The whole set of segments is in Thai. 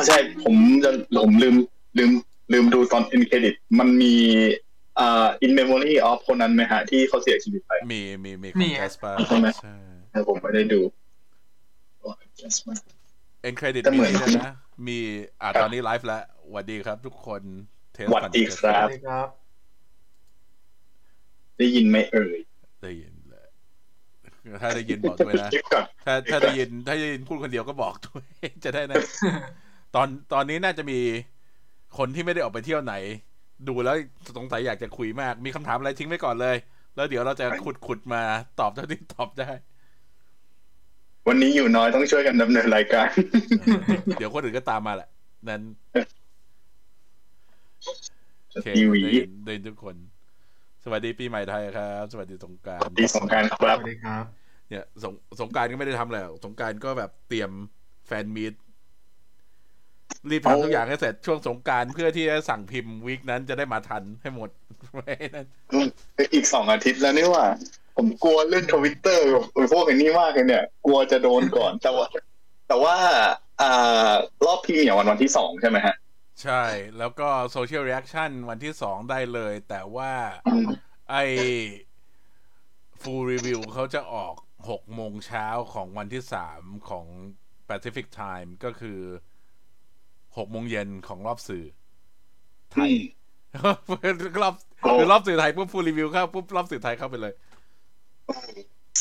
อใช่ผมจะผมลืมลืมลืมดูตอน end credit มันมีอ่า in memory of คนนั้นไหมฮะ ที่เขาเสียชีวิตไป มีมีมีมีของแคอะสปาใช่ไหมใช่แต่ผมไม่ได้ดูเอ็นเครดิตแต่มีเหมือนนี่ด้วยนะ มีอ่าครับตอนนี้ไลฟ์แล้วสวัสดีครับ ทุกคนเทสสวัสดีคสรัวับสดีครับ ได้ยินไหมเอ่ยได้ยินเลยถ้าได้ยินบอกด้วยนะคิดก่อนถ้าถ้าได้ยินถ้าได้ยินพูดคนเดียวก็บอกด้วยจะได้นะ ตอนตอนนี้น่าจะมีคนที่ไม่ได้ออกไปเที่ยวไหน ดูแล้วสงสัยอยากจะคุยมาก มีคำถามอะไรทิ้งไว้ก่อนเลย แล้วเดี๋ยวเราจะขุดขุดมาตอบเท่าที่ตอบได้ วันนี้อยู่น้อยต้องช่วยกันดำเนินรายการ เดี๋ยวคนอื่นก็ตามมาแหละ นั้นโอเคทีวีได้ยินได้ยินทุกคน สวัสดีปีใหม่ไทยครับ สวัสดีสงกรารดีสงกรารคสรับวัสดีครับ เนี่ยสงสงกรานต์ก็ไม่ได้ทำอะไรหรอกสงกรานต์ก็แบบเตรียม fan meet รีบเอาทำทุกอย่างให้เสร็จช่วงสงกรานต์เพื่อที่จะสั่งพิมพ์ week นั้นจะได้มาทันให้หมดไม่นั้นอีกสองอาทิตย์แล้วนี่ว่า ผมกลัวเรื่องทวิตเตอร์พวกอันนี้มากเลยเนี่ย กลัวจะโดนก่อนแต่ว่า แต่ว่าอ่ารอบ premiere วันวันที่สองใช่ไหมฮะ ใช่ แล้วก็โซเชียล e รี c คชั่นวันที่สองได้เลย แต่ว่าไอ full review เขาจะออกหกโมงเช้าของวันที่สามของ Pacific Time ก็คือ หกโมงเย็นของรอบสื่อไทยรอบโอ้คือรอบสื่อไทยปุ๊บ full review เข้าปุ๊บรอบสื่อไทยเข้าไปเลย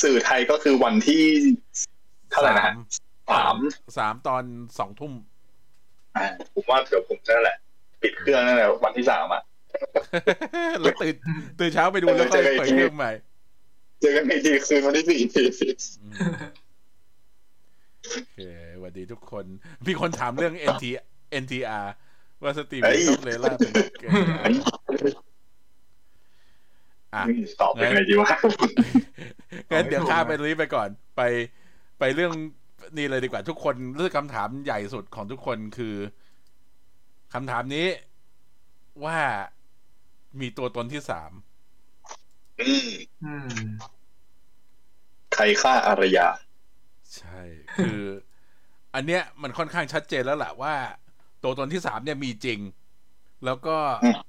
สื่อไทยก็คือวันที่เท่าไหร่นะฮะสามสามตอนสองทุ่มอ่าผมว่าเดี๋ยวผมจะนั่นแหละ ปิดเครื่องนั่นแหละวันที่สามอะแล้วตื่นตื่นเช้าไปดูแล้วก็เออเจอกันเปิดอีกทีเครื่องใหม่เจอกันอีกทีคืนวันที่สี่อืมโอเคสวัสดีทุกคน มีคนถามเรื่อง NT NTR ว่าสตรีมต้องเลล่าเป็นเกมอะตอบยังไงดีวะงั้นเดี๋ยวข้ามไปนี้ไปก่อน ไปไปเรื่องนี่เลยดีกว่าทุกคนเรื่องคำถามใหญ่สุดของทุกคนคือคำถามนี้ว่ามีตัวตนที่สามอืมอืมใครฆ่าอารยา ใช่ คือ อันเนี้ยมันค่อนข้างชัดเจนแล้วแหละว่า ตัวตนที่สามเนี่ยมีจริง แล้วก็อืม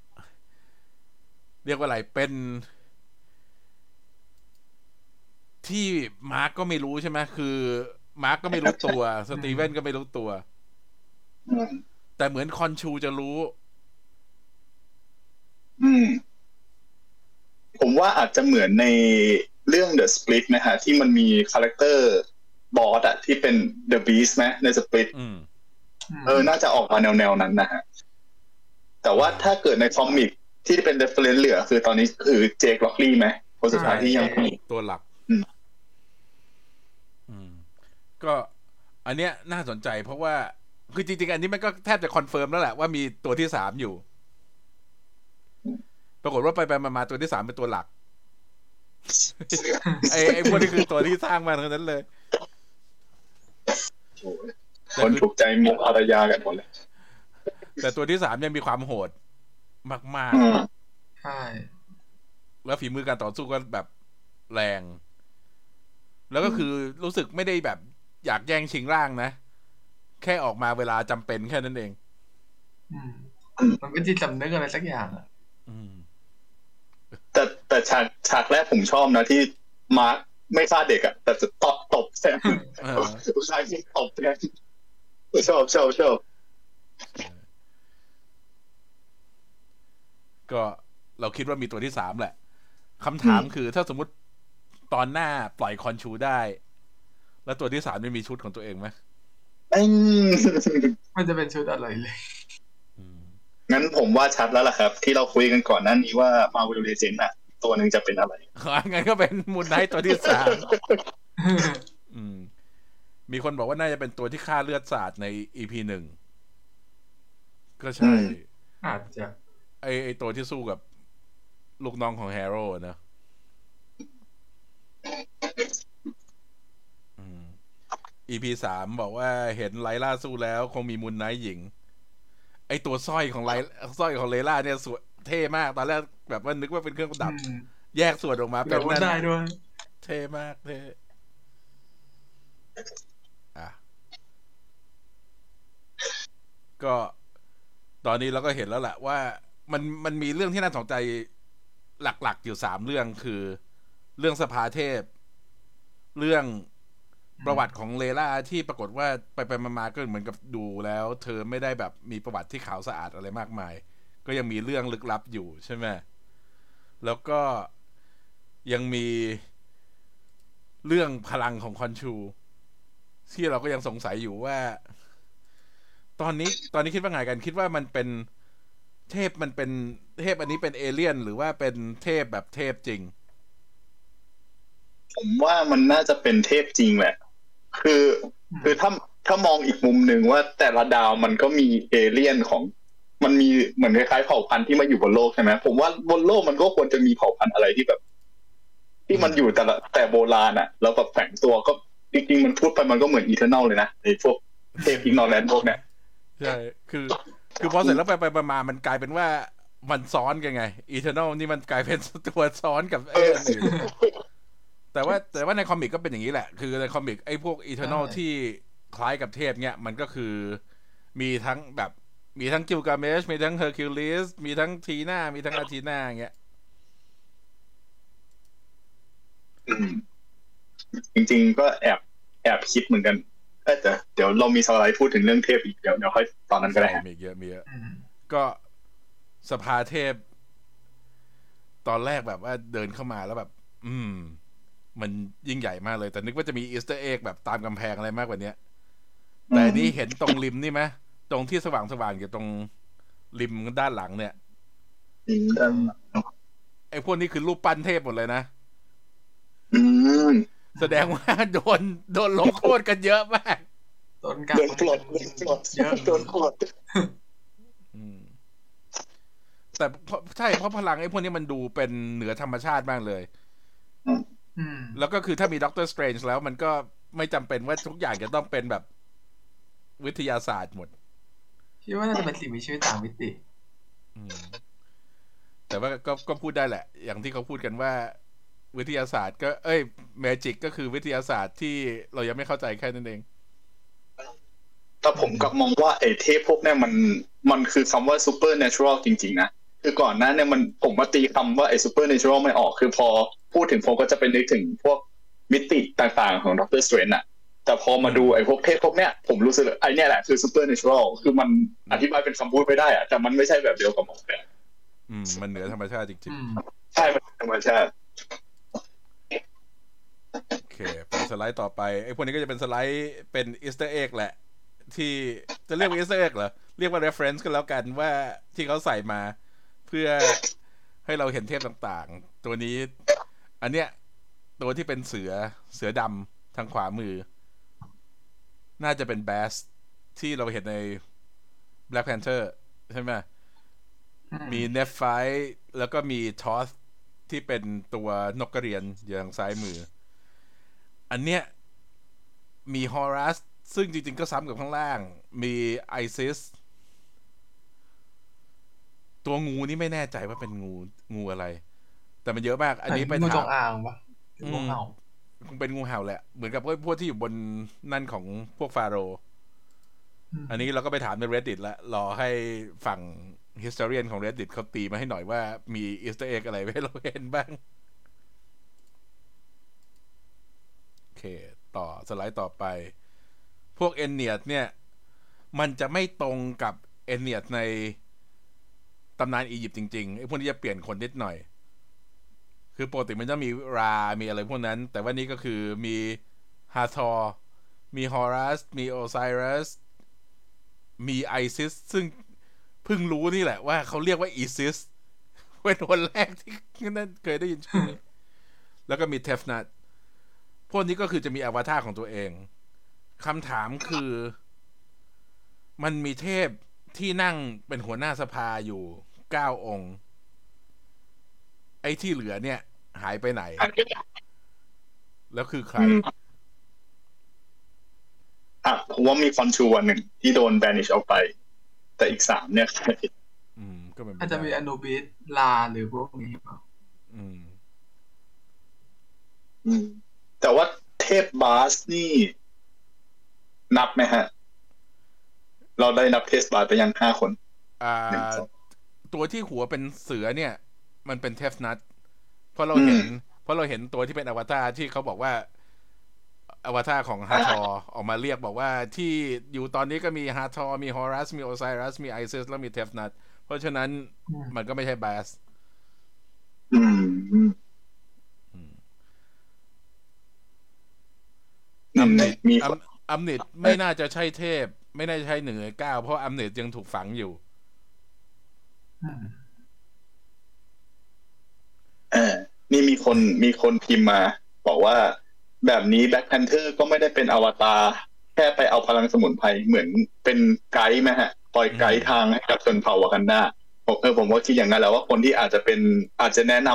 เรียกว่าอะไรเป็นที่มาร์กก็ไม่รู้ใช่ไหมคือมาร์กก็ไม่รู้ตัว สตีเวนก็ไม่รู้ตัวอืมแต่เหมือนคอนชูจะรู้ อืม ผมว่าอาจจะเหมือนในเรื่อง The Split นะฮะ ที่มันมี character บอสอะที่เป็น The Beast นะใน Split อืม เออน่าจะออกมาแนวแนวๆนั้นนะฮะแต่ว่าถ้าเกิดใน comic ที่เป็น reference เหลือ คือตอนนี้คือเจคล็อกลีย์ไหมคนสุดท้ายที่ยังมีตัวหลักอืมอืมก็อันเนี้ยน่าสนใจเพราะว่า คือจริงๆ อันนี้มันก็แทบจะ confirm แล้วแหละว่ามีตัวที่สามอยู่ ปรากฏว่าไปไปมาๆตัวที่สามเป็นตัวหลักไอ้ไอ้พวกนี้คือตัวที่สร้างมาทั้งนั้นเลยโอ้ย คนถูกใจมุกอารยากันหมดเลย แต่ตัวที่สามเนี่ยมีความโหดมากอืมใช่ๆแล้วฝีมือการต่อสู้ก็แบบแรง แล้วก็คือรู้สึกไม่ได้แบบอยากแย่งชิงร่างนะ แค่ออกมาเวลาจำเป็นแค่นั้นเองอืมมันเป็นจิตสำนึกอะไรสักอย่างอะอืมแต่แต่ฉากฉากแรกผมชอบนะที่มาร์คไม่ฆ่าเด็กอะแต่จะตบตบแซมเออผู้ชายที่ตบแซม ชอบชอบชอบก็เราคิดว่ามีตัวที่สามแหละคำถามคือถ้าสมมติตอนหน้าปล่อยคอนชูได้ แล้วตัวที่สามไม่มีชุดของตัวเองไหมอืมมันจะเป็นชุดอะไรเลยอืมงั้นผมว่าชัดแล้วล่ะครับ ที่เราคุยกันก่อนหน้านี้ว่า Marvel Legends อะตัวหนึ่งจะเป็นอะไรงั้นก็เป็นมูนไนท์ตัวที่สามอืม มีคนบอกว่าน่าจะเป็นตัวที่ฆ่าเลือดสาดในอีพีหนึ่ง ก็ใช่อืมอาจจะไอไอตัวที่สู้กับลูกน้องของแฮร์โร่นะอืม EP สามบอกว่าเห็นไลล่าสู้แล้ว คงมีมูลไนท์หญิง ไอตัวสร้อยของไลสร้อยของเลล่าเนี่ยสวยเท่มาก ตอนแรกแบบว่านึกว่าเป็นเครื่องประดับอืมแยกส่วนออกมาเป็เดี๋ยนวนั่นได้ด้วยเท่มากเท่อะ ก็ตอนนี้เราก็เห็นแล้วแหละว่ามันมันมีเรื่องที่น่าสนใจหลักๆอยู่สามเรื่องคือเรื่องสภาเทพ เรื่องประวัติของเลล่าที่ปรากฏว่าไปไปมาๆก็เหมือนกับดูแล้ว เธอไม่ได้แบบมีประวัติที่ขาวสะอาดอะไรมากมาย ก็ยังมีเรื่องลึกลับอยู่ใช่ไหมแล้วก็ยังมีเรื่องพลังของคอนชู ที่เราก็ยังสงสัยอยู่ว่า ตอนนี้ตอนนี้คิดว่าไงกันคิดว่ามันเป็นเทพมันเป็นเทพอันนี้เป็นเอเลี่ยน หรือว่าเป็นเทพแบบเทพจริง ผมว่ามันน่าจะเป็นเทพจริงแหละ คือ คือถ้าถ้ามองอีกมุมหนึ่งว่าแต่ละดาวมันก็มีเอเลี่ยนของมันมีเหมือนคล้ายๆเผ่าพันธุ์ที่มาอยู่บนโลกใช่ไหมผมว่าบนโลกมันก็ควรจะมีเผ่าพันธุ์อะไรที่แบบ ที่มันอยู่แต่ละแต่โบราณอะแล้วแบบแฝงตัวก็จริงๆมันพูดไปมันก็เหมือน Eternals เลยนะไอ้พวกเทพอิกนอแลนพวกเนี้ย ใช่ คือ คือพอเสร็จแล้วไปไปไปมา มันกลายเป็นว่ามันซ้อนกันไง Eternals นี่มันกลายเป็นตัวซ้อนกับไอ้อันอื่นแต่ว่าแต่ว่าใน comic ก็เป็นอย่างนี้แหละ คือใน comic ไอ้พวก Eternals ใช่ที่คล้ายกับเทพเนี่ย มันก็คือมีทั้งแบบมีทั้งกิลกาเมชมีทั้งเฮอร์คิวลิสมีทั้งทีน่ามีทั้งอาทีนาอย่างเงี้ยอืมจริงๆก็แอบแอบคิดเหมือนกันเอ้ย แต่เดี๋ยวเรามีสไลด์พูดถึงเรื่องเทพอีกเดี๋ยวเดี๋ยวค่อยตอนนั้นก็ได้ฮะมีเยอะมีเยอะอืมก็สภาเทพ ตอนแรกแบบว่าเดินเข้ามาแล้วแบบ อืม มันยิ่งใหญ่มากเลย แต่นึกว่าจะมี Easter egg แบบตามกำแพงอะไรมากกว่าเนี้ยแต่นี่เห็นตรงริมนี่ไหมตรงที่สว่างสว่างๆอยู่ตรงริมด้านหลังเนี่ยอืมไอ้พวกนี้คือรูปปั้นเทพหมดเลยนะอืม แสดงว่าโดนโดนลงโทษกันเยอะมากโดนกัดโดนปลดโดนปลดเยอะโดนปลดอืมแต่เพราะใช่เพราะพลังไอ้พวกนี้มันดูเป็นเหนือธรรมชาติมากเลยอืมแล้วก็คือถ้ามีด็อกเตอร์สเตรนจ์แล้วมันก็ไม่จำเป็นว่าทุกอย่างจะต้องเป็นแบบวิทยาศาสตร์หมดคิดว่าน่าจะเป็นสิ่งมีชีวิตต่างมิติอืมแต่ว่าก็ก็พูดได้แหละ อย่างที่เขาพูดกันว่า วิทยาศาสตร์ ก็เอ้ย magic ก็คือวิทยาศาสตร์ที่เรายังไม่เข้าใจแค่นั้นเอง แต่ผมกลับมองว่าไอ้เทพพวกเนี้ยมันมันคือคำว่า supernatural จริง ๆ นะ คือก่อนหน้าเนี่ยมันผมมาตีคำว่าไอ้ supernatural ไม่ออก คือพอพูดถึงผมก็จะไปนึกถึงพวกมิติต่างๆของดรสเตรนอะแต่พอมาดูไอ้พวกเทพพวกเนี้ยผมรู้สึกเลยไอ้เนี่ยแหละคือ supernatural คือมันอธิบายเป็นคำพูดไม่ได้อะแต่มันไม่ใช่แบบเดียวกับหมอแบบอืมมันเหนือธรรมชาติจริงอืมใช่มันเป็นธรรมชาติๆ โอเคไปสไลด์ต่อไปไอ้พวกนี้ก็จะเป็นสไลด์เป็น Easter egg แหละ ที่จะเรียกว่า Easter egg เหรอ เรียกว่า reference ก็แล้วกันว่าที่เขาใส่มา เพื่อให้เราเห็นเทพต่างๆ ตัวนี้ อันเนี้ย ตัวที่เป็นเสือเสือดำทางขวามือ น่าจะเป็นแบสที่เราเห็นใน Black Panther ใช่ไหมอืมมีเนฟไฟแล้วก็มีทอสที่เป็นตัวนกกระเรียนอยู่ทางซ้ายมือ อันเนี้ยมีฮอรัสซึ่งจริง ๆ ก็ซ้ำกับข้างล่าง มีไอซิสตัวงูนี่ไม่แน่ใจว่าเป็นงูงูอะไร แต่มันเยอะมาก อันนี้ไปงูจถางมอางปะงูเห่าคงเป็นงูเห่าแหละ เหมือนกับพวกพวกที่อยู่บนนั่นของพวกฟาโรห์มอันนี้เราก็ไปถามใน reddit แล้วรอให้ฝั่ง historian ของ reddit เขาตีมาให้หน่อยว่ามี easter egg อะไรให้เราเห็นบ้าง โอ เค ต่อสไลด์ต่อไป พวกเอเนียดเนี่ย มันจะไม่ตรงกับเอเนียดในตำนานอียิปต์จริงๆไอ้พวกนี้จะเปลี่ยนคนนิดหน่อย คือปกติมันจะมีรามีอะไรพวกนั้น แต่ว่านี้ก็คือมีฮาทอร์มีฮอรัสมีโอไซรัสมีไอซิสซึ่งเพิ่งรู้นี่แหละว่าเขาเรียกว่าอีซิสเป็นคนแรกที่นั่นเคยได้ยินชื่อแล้วก็มีเทฟนัท พวกนี้ก็คือจะมีอวตารของตัวเองคำถามคือ มันมีเทพที่นั่งเป็นหัวหน้าสภาอยู่เก้าองค์ ไอ้ที่เหลือเนี่ย หายไปไหน แล้วคือใครอืมอะผมว่ามีคอนชูวันหนึ่งที่โดนแบนิชออกไป แต่อีกสามเนี่ยอืม ก็เป็นไปอาจจะมีได้อนูบิสลาหรือพวกนี้เปล่าอืม อืม แต่ว่าเทพบาสนี่ นับไหมฮะ เราได้นับเทสบาร์ไปยังห้าคนอ่าหนึ่งสองตัวที่หัวเป็นเสือเนี่ย มันเป็นเทฟนัทเพราะเราเห็น เพราะเราเห็นตัวที่เป็นอวตารที่เขาบอกว่าอวตารของฮาทอออกมาเรียกบอกว่าที่อยู่ตอนนี้ก็มีฮาทอมีฮอรัส มีโอไซรัส มีไอซิสแล้วมีเทฟนัทเพราะฉะนั้นอืมมันก็ไม่ใช่บาส อืมนั่นไงมีอัคมนอัมเนตไม่น่าจะใช่เทพ ไม่น่าจะใช่หนึ่งในเก้าเพราะอัมเนตยังถูกฝังอยู่อืมเออนี่มีคนมีคนพิมพ์มา บอกว่าแบบนี้ Black Panther ก็ไม่ได้เป็นอวตารแค่ไปเอาพลังสมุนไพรเหมือนเป็นไกด์ไหมฮะคอยไกด์ทางให้กับชนเผ่าวากันดาผมเออผมว่าคิดอย่างนั้นแล้วว่าคนที่อาจจะเป็นอาจจะแนะน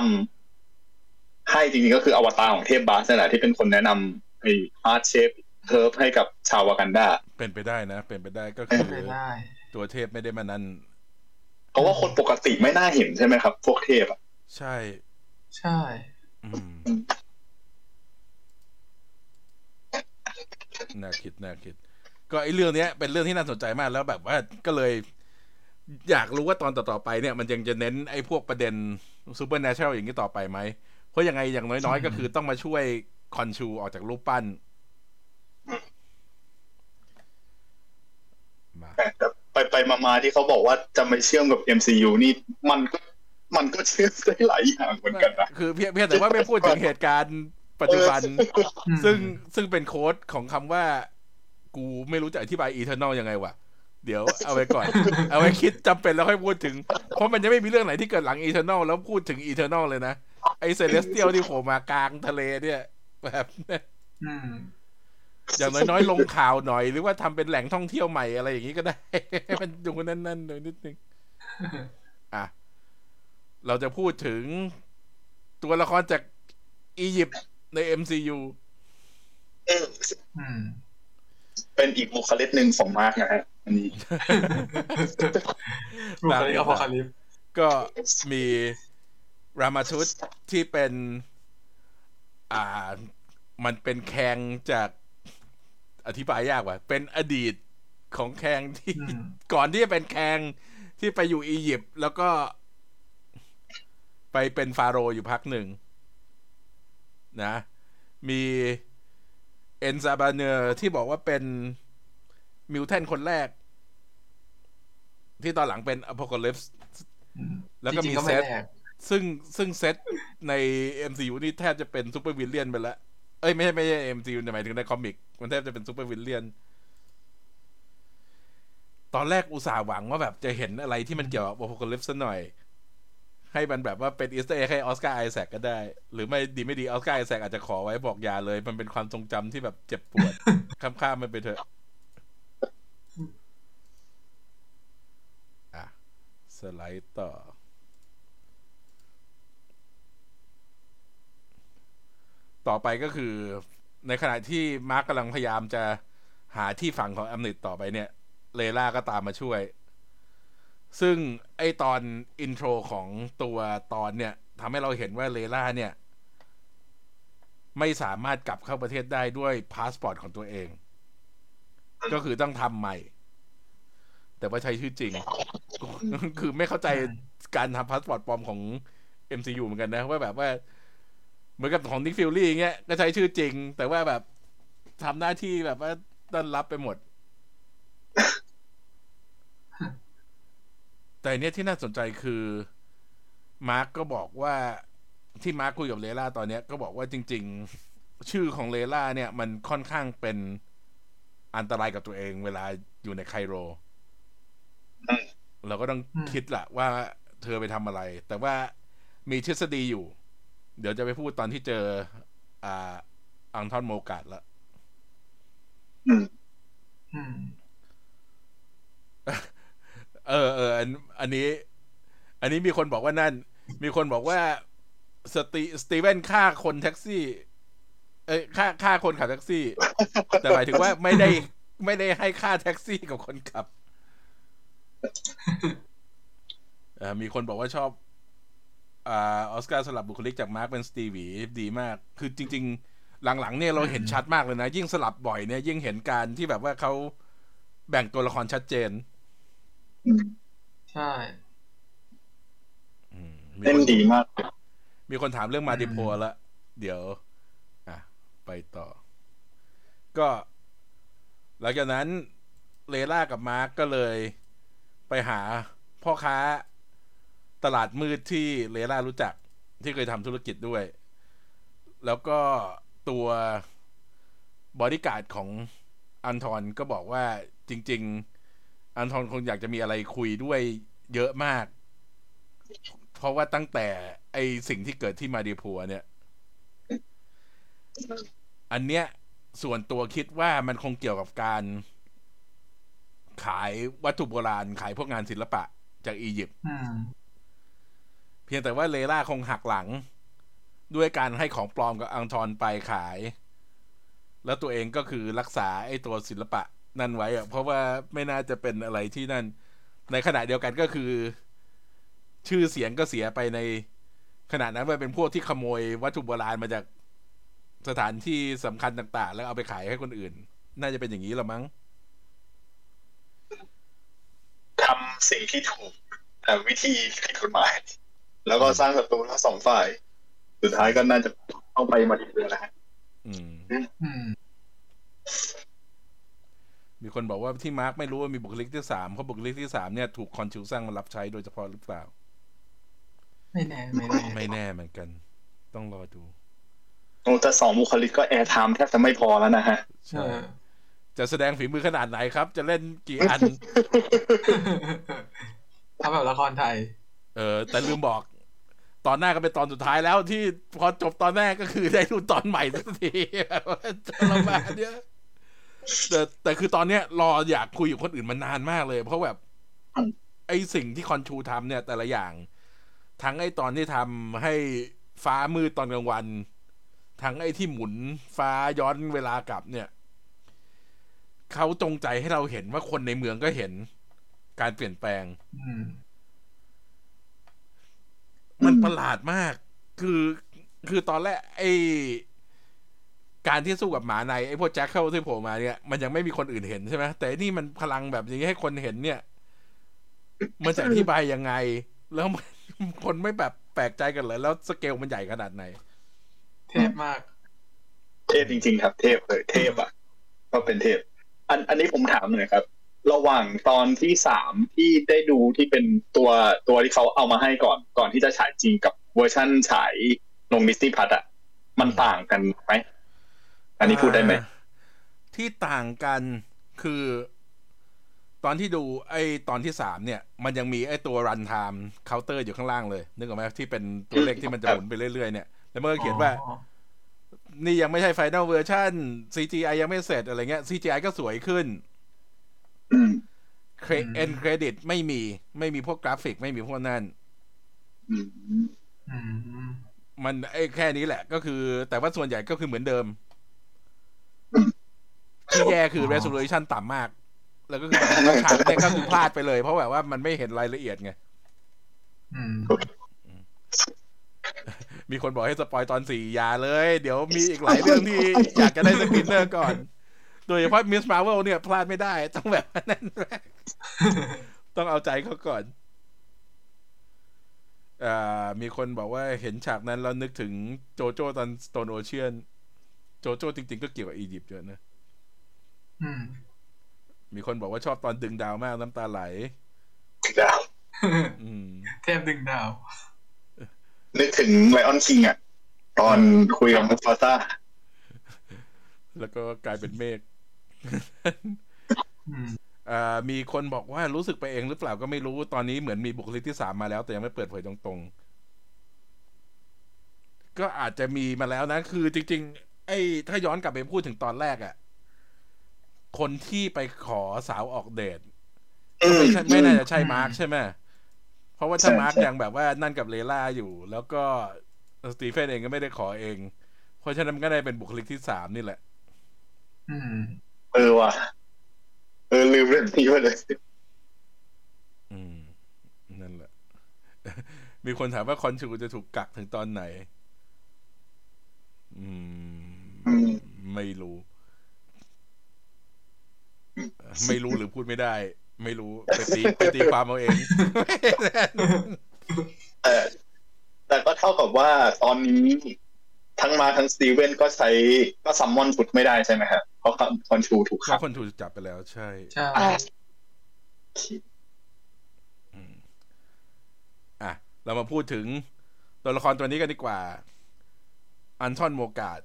ำให้จริงๆก็คืออวตารของเทพบาสนั่นแหละที่เป็นคนแนะนำ ไอ้heart-shaped herb ให้กับชาววากันดาเป็นไปได้นะ เป็นไปได้ก็คือเป็นไปได้ตัวเทพไม่ได้มานั้นเพราะว่าคนปกติไม่น่าเห็นใช่ไหมครับ พวกเทพอะใช่ ใช่อืมน่าคิดน่าคิด ก็ไอ้เรื่องเนี้ย เป็นเรื่องที่น่าสนใจมากแล้วแบบว่าก็เลย อยากรู้ว่าตอนต่อๆไปเนี่ย มันยังจะเน้นไอ้พวกประเด็น supernatural อย่างนี้ต่อไปไหม เพราะยังไงอย่างน้อยๆ ก็คือต้องมาช่วย คอนชูออกจากรูปปั้น มาแต่ไปไปมามาที่เขาบอกว่าจะไม่เชื่อมกับ MCU นี่มันก็มันก็เชื่อมได้หลายอย่างเหมือนกันนะคือเพียงเพียงแต่ว่าไม่พูดถึงเหตุการณ์ปัจจุบันอืมซึ่งซึ่งเป็นโค้ดของคำว่า กูไม่รู้จะอธิบาย eternal ยังไงวะเดี๋ยวเอาไว้ก่อน เอาไว้คิดจำเป็นแล้วค่อยพูดถึง เพราะมันจะไม่มีเรื่องไหนที่เกิดหลัง eternal แล้วพูดถึง eternal เลยนะ ไอ้ celestial ที่โผล่มากลางทะเลเนี่ย แบบอืมอย่างน้อยๆลงข่าวหน่อย หรือว่าทำเป็นแหล่งท่องเที่ยวใหม่อะไรอย่างนี้ก็ได้ให้มันดูนั่นๆหน่อยนิดนึงอะเราจะพูดถึงตัวละครจากอียิปต์ใน MCU เอออืมเป็นอีกบุคลิกหนึ่งของมาร์กนะฮะอันนี้บุคลิก Apocalypse ก็มี Rama-Tut ที่เป็น อ่า มันเป็นแคงจากอธิบายยากว่ะ เป็นอดีตของแคงที่อืมก่อนที่จะเป็นแคงที่ไปอยู่อียิปต์แล้วก็ ไปเป็นฟาโรห์อยู่พักหนึ่ง นะ มี En Sabah Nur ที่บอกว่าเป็นmutant คนแรก ที่ตอนหลังเป็นอ p o โ a ลิ p ส์อืมแล้วก็จริงๆก็มีเซไม่แรก ซึ่งซึ่งเซตใน MCU นี่แทบจะเป็น supervillain ไปแล้วเอ้ยไม่ใช่ไม่ใช่ MCU หมายถึงใน comic มันแทบจะเป็น supervillain ตอนแรกอุตส่าห์หวังว่าแบบจะเห็นอะไรที่มันเกี่ยวกับ a p o โ a ลิ p ส์ซะหน่อย ให้มันแบบว่าเป็นอีสเตอร์ให้ออสการ์ไอแซกก็ได้ หรือไม่ดีไม่ดีออสการ์ไอแซกอาจจะขอไว้บอกยาเลย มันเป็นความทรงจำที่แบบเจ็บปวด ข้ามๆมันไปเถอะอะสไลด์ต่อ ต่อไปก็คือ ในขณะที่มาร์กกำลังพยายามจะหาที่ฝังของแอมเนตต่อไปเนี่ย เลล่าก็ตามมาช่วย ซึ่งไอ้ตอน intro ของตัวตอนเนี่ยทำให้เราเห็นว่าเลล่าเนี่ย ไม่สามารถกลับเข้าประเทศได้ด้วยพาสปอร์ตของตัวเอง ก็คือต้องทำใหม่ แต่ว่าใช้ชื่อจริง คือไม่เข้าใจการทำพาสปอร์ตปลอมของ MCU เหมือนกันนะ ว่าแบบว่า เหมือนกับของ Nick Fury อย่างเงี้ยก็ใช้ชื่อจริง แต่ว่าแบบทำหน้าที่แบบว่าต้อนรับไปหมด แต่อันเนี้ยที่น่าสนใจคือมาร์กก็บอกว่าที่มาร์กคุยกับเลล่าตอนเนี้ยก็บอกว่าจริง ๆ ชื่อของเลล่าเนี่ย มันค่อนข้างเป็นอันตรายกับตัวเองเวลาอยู่ในไคโรอืมเราก็ต้องอืมคิดละว่าเธอไปทำอะไร แต่ว่ามีทฤษฎีอยู่ เดี๋ยวจะไปพูดตอนที่เจอ อ่า อังทอนโมกาดละอืมอืมเออเอออันอันนี้ อันนี้มีคนบอกว่านั่น มีคนบอกว่าสตีสตีเวนฆ่าคนแท็กซี่ เอ้ยฆ่าฆ่าคนขับแท็กซี่ แต่หมายถึงว่าไม่ได้ไม่ได้ให้ค่าแท็กซี่กับคนขับเอ่อมีคนบอกว่าชอบ อ่าออสการ์สลับบุคลิกจากมาร์คเป็นสตีเวนดีมาก คือจริง ๆ หลังๆเนี่ยเราเห็นชัดมากเลยนะ ยิ่งสลับบ่อยเนี่ย ยิ่งเห็นการที่แบบว่าเขาแบ่งตัวละครชัดเจนอืมใช่อืมมีเล่คนนดีมาก มีคนถามเรื่องมาดิโพละเดี๋ยว อะ ไปต่อ ก็ หลังจากนั้นเลล่ากับมาร์กก็เลย ไปหาพ่อค้า ตลาดมืดที่เลล่ารู้จักที่เคยทำธุรกิจด้วย แล้วก็ตัวบอดี้การ์ดของอันทอนก็บอกว่าจริง ๆ อันทอนคงอยากจะมีอะไรคุยด้วยเยอะมาก เพราะว่าตั้งแต่ไอสิ่งที่เกิดที่มาดิพัวเนี่ย อันเนี้ยส่วนตัวคิดว่ามันคงเกี่ยวกับการ ขายวัตถุโบราณ ขายพวกงานศิลปะจากอียิปต์ เพียงแต่ว่าเลล่าคงหักหลัง ด้วยการให้ของปลอมกับอังทอนไปขาย แล้วตัวเองก็คือรักษาไอ้ตัวศิลปะนั่นไว้อะเพราะว่าไม่น่าจะเป็นอะไรที่นั่น ในขณะเดียวกันก็คือ ชื่อเสียงก็เสียไปในขณะนั้นมันเป็นพวกที่ขโมยวัตถุโบราณมาจากสถานที่สำคัญต่าง ๆ แล้วเอาไปขายให้คนอื่น น่าจะเป็นอย่างนี้ละมั้งทำสิ่งที่ถูกแต่วิธีผิดกฎหมาย แล้วก็สร้างศัตรูทั้งสองฝ่าย สุดท้ายก็น่าจะต้องไปมาดีเลยนะฮะอืมอืมมีคนบอกว่าที่มาร์กไม่รู้ว่ามีบุคลิกที่สามเพราะบุคลิกที่สามเนี่ยถูกคอนชิวสร้างมารับใช้โดยเฉพาะหรือเปล่า ไม่แน่ ไม่แน่ไม่แน่เหมือนกัน ต้องรอดูโอ้แต่สองบุคลิกก็ airtime แทบจะไม่พอแล้วนะฮะเอใช่อจะแสดงฝีมือขนาดไหนครับ จะเล่นกี่อันทำแบบละครไทย เออ แต่ลืมบอก ตอนหน้าก็เป็นตอนสุดท้ายแล้วที่พอจบตอนแรกก็คือได้ดูตอนใหม่สักทีแบบว่าทรมานเนี่ยแต่แต่คือตอนเนี้ยรออยากคุยกับคนอื่นมานานมากเลย เพราะแบบ ไอสิ่งที่คอนชูทำเนี่ย แต่ละอย่าง ทั้งไอตอนที่ทำให้ฟ้ามืดตอนกลางวัน ทั้งไอที่หมุนฟ้าย้อนเวลากลับเนี่ยเขาจงใจให้เราเห็นว่าคนในเมืองก็เห็น การเปลี่ยนแปลง มมันประหลาดมาก คือคือตอนแรกไอการที่สู้กับหมาในไอพวกแจ็คเข้าที่โผล่มาเนี่ยมันยังไม่มีคนอื่นเห็นใช่ไหมแต่นี่มันพลังแบบนี้ให้คนเห็นเนี่ย มันจะอธิบายยังไง แล้วมันคนไม่แบบแปลกใจกันเลยแล้วสเกลมันใหญ่ขนาดไหน เทพมาก เทพจริง ๆ ครับ เทพเลยเทพอะก็เป็นเทพ อันอันนี้ผมถามหน่อยครับ ระหว่างตอนที่สามที่ได้ดูที่เป็นตัวตัวที่เขาเอามาให้ก่อนก่อนที่จะฉายจริงกับเวอร์ชั่นฉายลงดิสนีย์พัทอะมันต่างกันไหมอันนี้พูดได้ไหมอ่าที่ต่างกันคือ ตอนที่ดูไอ้ตอนที่สามเนี่ย มันยังมีไอ้ตัว runtime counter อยู่ข้างล่างเลย นึกออกไหมที่เป็นตัวเลขที่มันจะหมุนไปเรื่อยๆเนี่ยแล้วมันก็เขียนว่าอ๋อนี่ยังไม่ใช่ final version CGI ยังไม่เสร็จอะไรเงี้ย CGI ก็สวยขึ้นอืม end credit ไม่มี ไม่มีพวกกราฟิกไม่มีพวกนั้นอืมอืมมันไอ้แค่นี้แหละ ก็คือ แต่ว่าส่วนใหญ่ก็คือเหมือนเดิม ที่แย่คืออ๋อ resolution ต่ำมาก แล้วก็คือแบบฉากเนี่ยก็คือพลาดไปเลย เพราะแบบว่ามันไม่เห็นรายละเอียดไงอืมมีคนบอกให้ spoil ตอนสี่อย่าเลย เดี๋ยวมีอีกหลายเรื่องที่อยากจะได้ screener ก่อน โดยเฉพาะ Ms. Marvel เนี่ยพลาดไม่ได้ ต้องแบบนั้นต้องเอาใจเขาก่อนอ่ามีคนบอกว่าเห็นฉากนั้น แล้วนึกถึงโจโจ้ตอนสโตนโอเชียน โจโจ้จริง ๆ ก็เกี่ยวกับอียิปต์เยอะนะอืมมีคนบอกว่าชอบตอนดึงดาวมากน้ำตาไหลดาวอืมเทพดึงดาว นึกถึงไลออนคิงอะ ตอนคุยกับมูฟาซ่า แล้วก็กลายเป็นเมฆอื มอ่ามีคนบอกว่ารู้สึกไปเองหรือเปล่าก็ไม่รู้ตอนนี้เหมือนมีบุคลิกที่สามมาแล้ว แต่ยังไม่เปิดเผยตรงๆ ก็อาจจะมีมาแล้วนะ คือจริง ๆ ไอ้ถ้าย้อนกลับไปพูดถึงตอนแรกอะ่ะ คนที่ไปขอสาวออกเดทก็ไม่ใช่ไม่น่าจะใช่มาร์คใช่ไหมเพราะว่าถ้าใช่มาร์คใช่ยังแบบว่านั่นกับเลล่าอยู่ แล้วก็สตีเฟนเองก็ไม่ได้ขอเอง เพราะฉะนั้นมันก็ได้เป็นบุคลิกที่สามนี่แหละ อืม เออว่ะ เออลืมเรื่องนี้ไปเลยอืม นั่นแหละ มีคนถามว่าคอนชูจะถูกกักถึงตอนไหน อืมอืมไม่รู้ ไม่รู้หรือพูดไม่ได้ ไม่รู้ไปตีไปตีความเอาเองแต่แต่ก็เท่ากับว่าตอนนี้ ทั้งมาทั้งสตีเวนก็ใช้ก็ซัมมอนฟุตไม่ได้ใช่ไหมครับเพราะคอนชูถูกเพขับราะคนถูกจับไปแล้วใช่ใช่อ่าอืมอะ เรามาพูดถึงตัวละครตัวนี้กันดีกว่า อันทอนโมกาด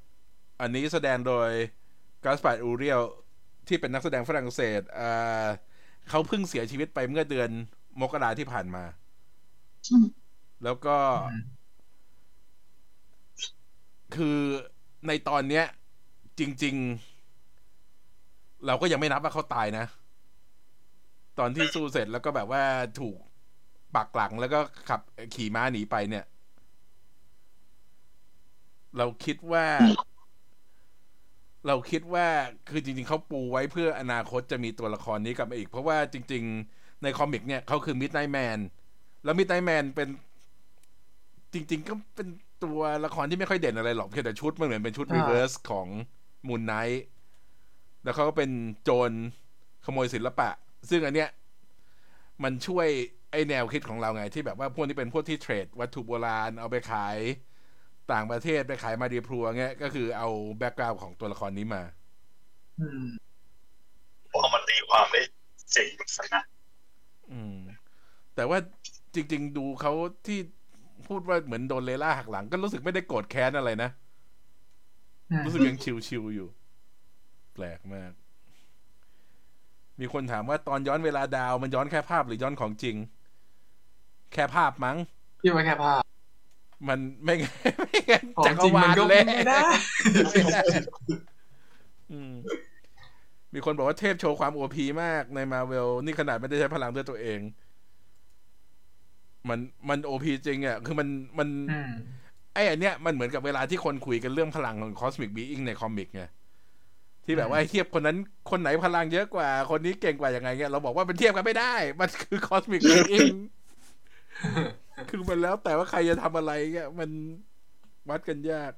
อันนี้แสดงโดยกาสปาร์อูเรียลที่เป็นนักแสดงฝรั่งเศสอ่าเขาเพิ่งเสียชีวิตไปเมื่อเดือนมกราที่ผ่านมาอืมแล้วก็อืม คือในตอนเนี้ย จริง ๆ เราก็ยังไม่นับว่าเขาตายนะ ตอนที่สู้เสร็จแล้วก็แบบว่าถูกปักหลังแล้วก็ขับขี่ม้าหนีไปเนี่ย เราคิดว่า เราคิดว่าคือจริง ๆเขาปูไว้เพื่ออนาคตจะมีตัวละครนี้กลับมาอีก เพราะว่าจริง ๆ ใน comic เนี่ยเขาคือ Midnight Man แล้ว Midnight Man เป็น จริง ๆ ก็เป็น ตัวละครที่ไม่ค่อยเด่นอะไรหรอกเพียงแต่ชุดมันเหมือนเป็นชุดอ่า reverse ของ Moon Knight แล้วเขาก็เป็นโจรขโมยศิลปะ ซึ่งอันเนี้ย มันช่วยไอแนวคิดของเราไงที่แบบว่าพวกนี้เป็นพวกที่ trade วัตถุโบราณเอาไปขายต่างประเทศไปขาย Madripoor เงี้ยก็คือเอา background ของตัวละครนี้มาอืมเอามาตีความได้เจ๋งสักนะอืมแต่ว่าจริง ๆ ดูเขาที่ พูดว่าเหมือนโดนเลล่าหักหลัง ก็รู้สึกไม่ได้โกรธแค้นอะไรนะอืมรู้สึกยังชิวๆอยู่ แปลกมาก มีคนถามว่าตอนย้อนเวลาดาวมันย้อนแค่ภาพหรือย้อนของจริง แค่ภาพมั้งพี่ว่าแค่ภาพ มันไม่งั้นไม่งั้นของจักรจริงวามันลก็เลยไม่ได้ไม่ได้อืมมีคนบอกว่าเทพโชว์ความ OP มากในมาเวลนี่ขนาดไม่ได้ใช้พลังด้วยตัวเอง มันมัน OP จริงอะคือมันมันอืมไอ้อันเนี้ยมันเหมือนกับเวลาที่คนคุยกันเรื่องพลังของ cosmic being ใน comic ไงที่แบบว่าให้เทียบคนนั้นคนไหนพลังเยอะกว่า คนนี้เก่งกว่ายังไงเงี้ยเราบอกว่ามันเทียบกันไม่ได้ มันคือ cosmic being คือมันแล้วแต่ว่าใครจะทำอะไรเงี้ยมันวัดกันยาก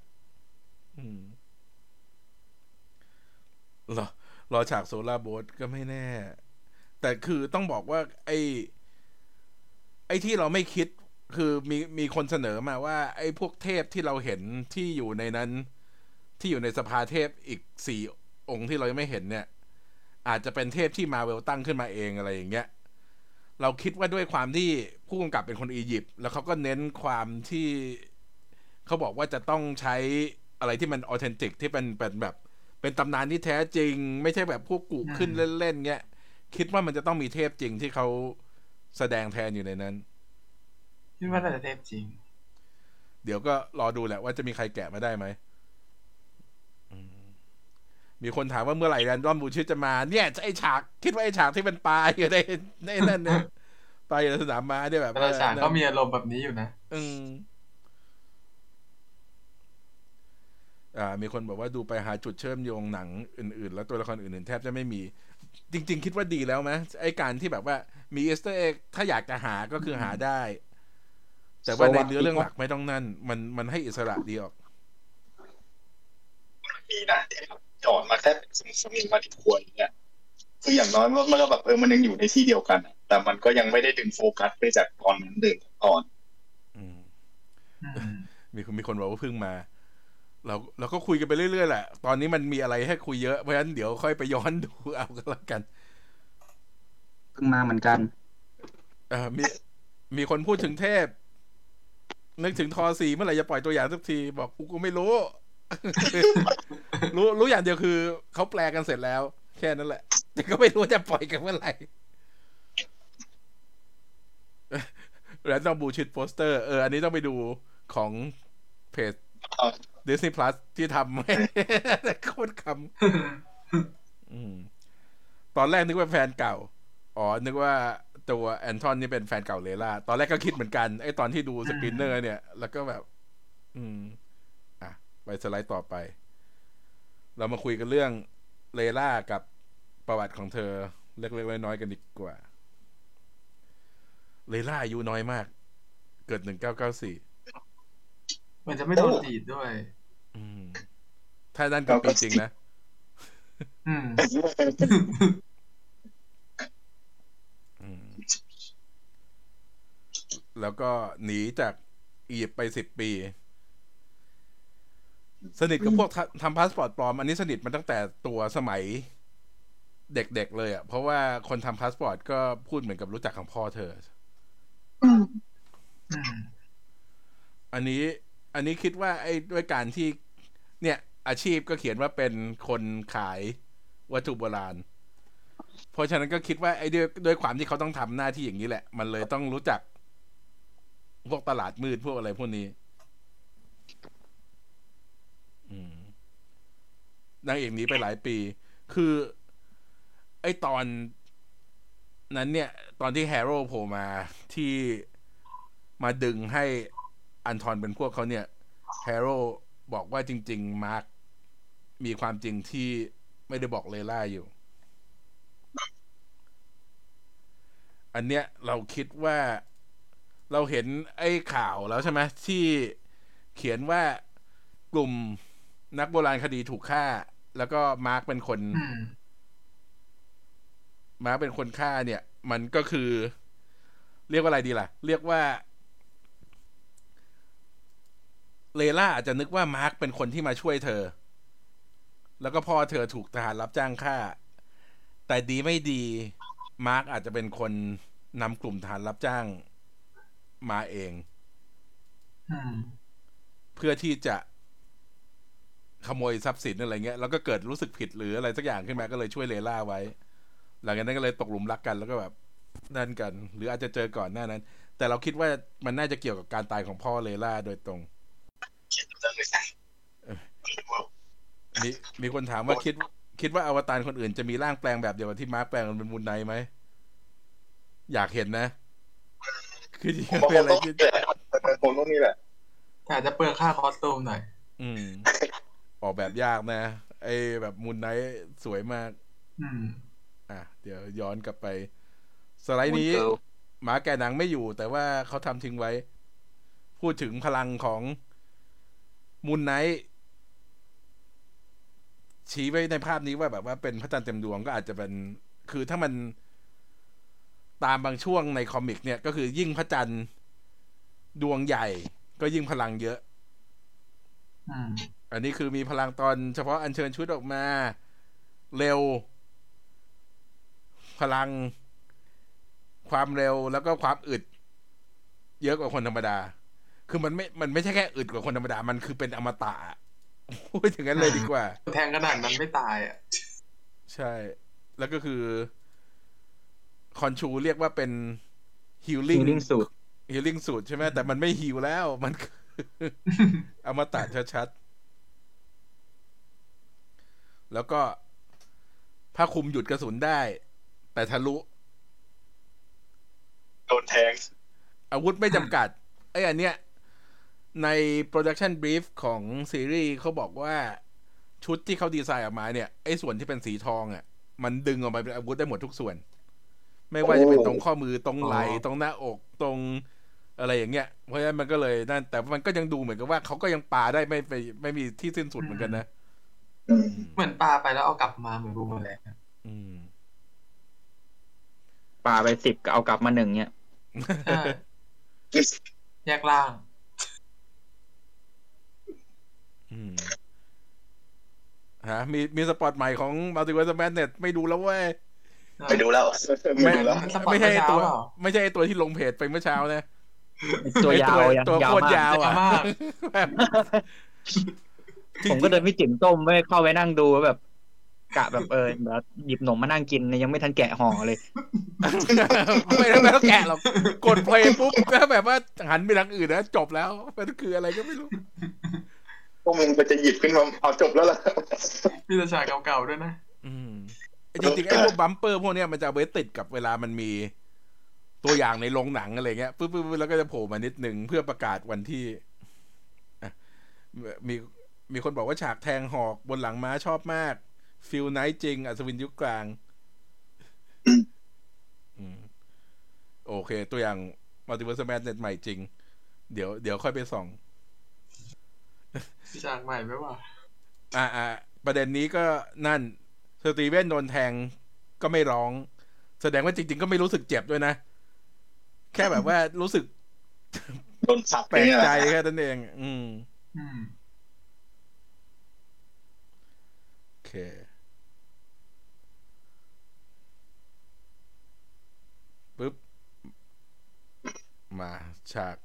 อืมรอรอฉากโซลาร์โบสก็ไม่แน่ แต่คือต้องบอกว่า ไอ้ ไอ้ที่เราไม่คิดคือมีมีคนเสนอมาว่า ไอ้พวกเทพที่เราเห็นที่อยู่ในนั้น ที่อยู่ในสภาเทพอีกสี่องค์ที่เรายังไม่เห็นเนี่ย อาจจะเป็นเทพที่มาเวลตั้งขึ้นมาเองอะไรอย่างเงี้ยเราคิดว่าด้วยความที่ผู้กำกับเป็นคนอียิปต์แล้วเขาก็เน้นความที่เขาบอกว่าจะต้องใช้อะไรที่มันออเทนติกที่เป็นเป็นแบบ เป็นตำนานที่แท้จริง ไม่ใช่แบบพวกกุขึ้นเล่นๆเงี้ยคิดว่ามันจะต้องมีเทพจริงที่เขา แสดงแทนอยู่ในนั้นพี่ว่าน่าจะเทพจริง เดี๋ยวก็รอดูแหละว่าจะมีใครแกะมาได้ไหมอืมมีคนถามว่าเมื่อไหร่แรนดอมบูชิจะมา เนี่ยไอฉาก คิดว่าไอฉากที่เป็นปลาอยู่ในในนั่นเนี่ยปลาอยู่ในสนามม้าเนี่ยแบบแต่ละฉากก็มีอารมณ์แบบนี้อยู่นะอืมอ่า มีคนบอกว่าดูไปหาจุดเชื่อมโยงหนังอื่น ๆ แล้วตัวละครอื่น ๆ แทบจะไม่มี จริง ๆ คิดว่าดีแล้วไหมไอการที่แบบว่ามีเอสเตอร์เอ็กถ้าอยากจะหาก็คือหาได้ แต่ว่าในเนื้อเรื่องหลักไม่ต้องนั่น มันมันให้อิสระดีออกมีนะที่แบบจอดมาแค่เป็นสมุสมิงมาที่ควรเนี่ยคืออย่างน้อยมันก็แบบเออมันยังอยู่ในที่เดียวกันอะแต่มันก็ยังไม่ได้ดึงโฟกัสไปจากตอนนั้นเดิมตอนอืมอืมมีคนมีคนบอกว่าเพิ่งมา เราเราก็คุยกันไปเรื่อยๆแหละ ตอนนี้มันมีอะไรให้คุยเยอะ เพราะฉะนั้นเดี๋ยวค่อยไปย้อนดูเอาก็แล้วกัน เพิ่งมาเหมือนกัน เออมีมีคนพูดถึงเทพ นึกถึงทอสีเมื่อไหร่จะปล่อยตัวอย่างสักที บอกกูก็ไม่รู้ รู้รู้อย่างเดียวคือเขาแปลกันเสร็จแล้ว แค่นั้นแหละ แต่ก็ไม่รู้จะปล่อยกันเมื่อไหร่แล้วต้องบูชิดโปสเตอร์ เออ อันนี้ต้องไปดูของเพจ อ่า Disney Plus ที่ทำโคตรขำอืมตอนแรกนึกว่าแฟนเก่า อ๋อ นึกว่าตัวแอนทอนนี่เป็นแฟนเก่าเลล่า ตอนแรกก็คิดเหมือนกัน ไอ้ตอนที่ดู screener เนี่ย แล้วก็แบบ อืม อะ ไปสไลด์ต่อไป เรามาคุยกันเรื่องเลล่ากับประวัติของเธอ เล็กๆน้อยๆกันดีกว่า เลล่าอายุน้อยมาก เกิดหนึ่งเก้าเก้าสี่ หมือนจะไม่โดนตีดด้วยถ้าด้านกับเป็นจริงนะแล้วก็หนีจากอียิปต์ไปสิบปี สนิทกับพวกทำพาสปอร์ตปลอม อันนี้สนิทมาตั้งแต่ตัวสมัยเด็กๆเลยอะ เพราะว่าคนทำพาสปอร์ตก็พูดเหมือนกับรู้จักของพ่อเธอ อันนี้ อันนี้คิดว่าไอ้ด้วยการที่ เนี่ย อาชีพก็เขียนว่าเป็นคนขายวัตถุโบราณ เพราะฉะนั้นก็คิดว่าไอ้ด้วยด้วยความที่เขาต้องทำหน้าที่อย่างนี้แหละ มันเลยต้องรู้จัก พวกตลาดมืดพวกอะไรพวกนี้นางเอกนี้ไปหลายปี คือ ไอ้ตอนนั้นเนี่ย ตอนที่แฮร์โร่โผล่มาที่มาดึงให้ อันทอนเป็นพวกเขาเนี่ยแฮร์โร่บอกว่าจริง ๆ มาร์คมีความจริงที่ไม่ได้บอกเลล่าอยู่ อันเนี้ยเราคิดว่าเราเห็นไอ้ข่าวแล้วใช่ไหมที่เขียนว่ากลุ่มนักโบราณคดีถูกฆ่า แล้วก็มาร์คเป็นคนอืมมาร์คเป็นคนฆ่าเนี่ย มันก็คือ เรียกว่าอะไรดีล่ะ เรียกว่า เลล่าอาจจะนึกว่ามาร์คเป็นคนที่มาช่วยเธอ แล้วก็พ่อเธอถูกทหารรับจ้างฆ่า แต่ดีไม่ดี มาร์คอาจจะเป็นคนนำกลุ่มทหารรับจ้างมาเองอืมเพื่อที่จะขโมยทรัพย์สินอะไรเงี้ย แล้วก็เกิดรู้สึกผิดหรืออะไรสักอย่างขึ้นมาก็เลยช่วยเลล่าไว้ หลังจากนั้นก็เลยตกหลุมรักกันแล้วก็แบบนั่นกัน หรืออาจจะเจอก่อนหน้านั้น แต่เราคิดว่ามันน่าจะเกี่ยวกับการตายของพ่อเลล่าโดยตรง เรื่องเลยใช่มีมีคนถามว่าคิด คิดว่าอวตารคนอื่นจะมีร่างแปลงแบบเดียวกับที่มาร์คแปลงมันเป็น Moon Knight ไหม อยากเห็นนะ คือจริงผมๆว่าเป็นคงอะไรต้องที่นี่แหละคงต้องนี่แหละแต่อาจจะเปลืองค่า costume หน่อย อืม ออกแบบยากนะ ไอ้แบบ Moon Knight สวยมาก อืม อะ เดี๋ยวย้อนกลับไป สไลด์นี้ Moon Girl หมาแก่หนังไม่อยู่ แต่ว่าเขาทำทิ้งไว้ พูดถึงพลังของ มูลไนท์ชี้ไว้ในภาพนี้ว่าแบบว่าเป็นพระจันทร์เต็มดวงก็อาจจะเป็น คือถ้ามันตามบางช่วงในคอมิก เนี่ย ก็คือยิ่งพระจันทร์ดวงใหญ่ ก็ยิ่งพลังเยอะอืมอันนี้คือมีพลังตอนเฉพาะอัญเชิญชุดออกมา เร็ว พลัง ความเร็วแล้วก็ความอึด เยอะกว่าคนธรรมดา คือมันไม่ มันไม่ใช่แค่อึดกว่าคนธรรมดา มันคือเป็นอมตะพูดอย่างนั้นเลยดีกว่า แทงขนาดนั้นไม่ตายอะ ใช่ แล้วก็คือ คอนชูเรียกว่าเป็นฮิลลิ่ง Healing Suit ฮิลลิ่งสูตรใช่ไหมแต่มันไม่ฮิลแล้ว มันคืออมตะชัดๆ แล้วก็ผ้าคลุมหยุดกระสุนได้ แต่ทะลุ โดนแทง อาวุธไม่จำกัด ไอ้อันเนี้ย ใน production brief ของซีรีส์เขาบอกว่าชุดที่เขาดีไซน์ออกมาเนี่ย ไอ้ส่วนที่เป็นสีทองอะ มันดึงออกมาเป็นอาวุธได้หมดทุกส่วน ไม่ว่าจะเป็นตรงข้อมือตรงไหล่อ๋อตรงหน้าอกตรงอะไรอย่างเงี้ย เพราะฉะนั้นมันก็เลยนั่นแต่มันก็ยังดูเหมือนกับว่าเขาก็ยังปาได้ไม่ไปไม่มีที่สิ้นสุดเหมือนกันนะอืมเหมือนปลาไปแล้วเอากลับมาเหมือนบูมแมลงอะอืมปาไปสิบก็เอากลับมาหนึ่งเนี่ยใช่แยกล่าง อืม ฮะมีมีสปอตใหม่ของ Multiverse Madness ไม่ดูแล้วเว้ยไปดูแล้วไม่ไปดูแล้วมันสปอร์ตไม่ใช่ไอ้ตัวเมื่อเช้าเปล่าไม่ใช่ไอ้ตัวที่ลงเพจไปเมื่อเช้านะตัวยาวไอ้ยังตัวยาโควตรมากยาวอะยาวมากแบบผมก็เดินไปจิ๋มต้มไม่เข้าไปนั่งดูแบบ กะแบบเออแบบหยิบหนมมานั่งกินยังไม่ทันแกะห่อเลย ไม่ต้องไม่ต้องแกะหรอกกดเพลย์ปุ๊บแล้วแบบว่าหันไปทางอื่นนะจบแล้วมันคืออะไรก็ไม่รู้ พวกมึงก็จะหยิบขึ้นมาเอาจบแล้วล่ะมีแต่ฉากเก่าๆด้วยนะ อืมจริงๆไอ้พวก bumper พวกเนี้ยมันจะเอาไว้ติดกับเวลามันมีตัวอย่างในโรงหนังอะไรเงี้ยปุ๊บปุ๊บปุ๊บแล้วก็จะโผล่มานิดหนึ่งเพื่อประกาศวันที่อะมีมีคนบอกว่าฉากแทงหอกบนหลังม้าชอบมาก feel knight จริง อัศวินยุคกลางอืมโอเค ตัวอย่าง Multiverse Madness ใหม่จริง เดี๋ยวเดี๋ยวค่อยไปส่อง ฉากใหม่ไหมวะอ่าอ่าประเด็นนี้ก็นั่นสตีเวนโดนแทงก็ไม่ร้อง แสดงว่าจริง ๆ ก็ไม่รู้สึกเจ็บด้วยนะ แค่แบบว่ารู้สึกโดนสับแปลกเนี่ยใจแค่นั้นเองอืมอืมโอเค ปึ๊บ มาฉาก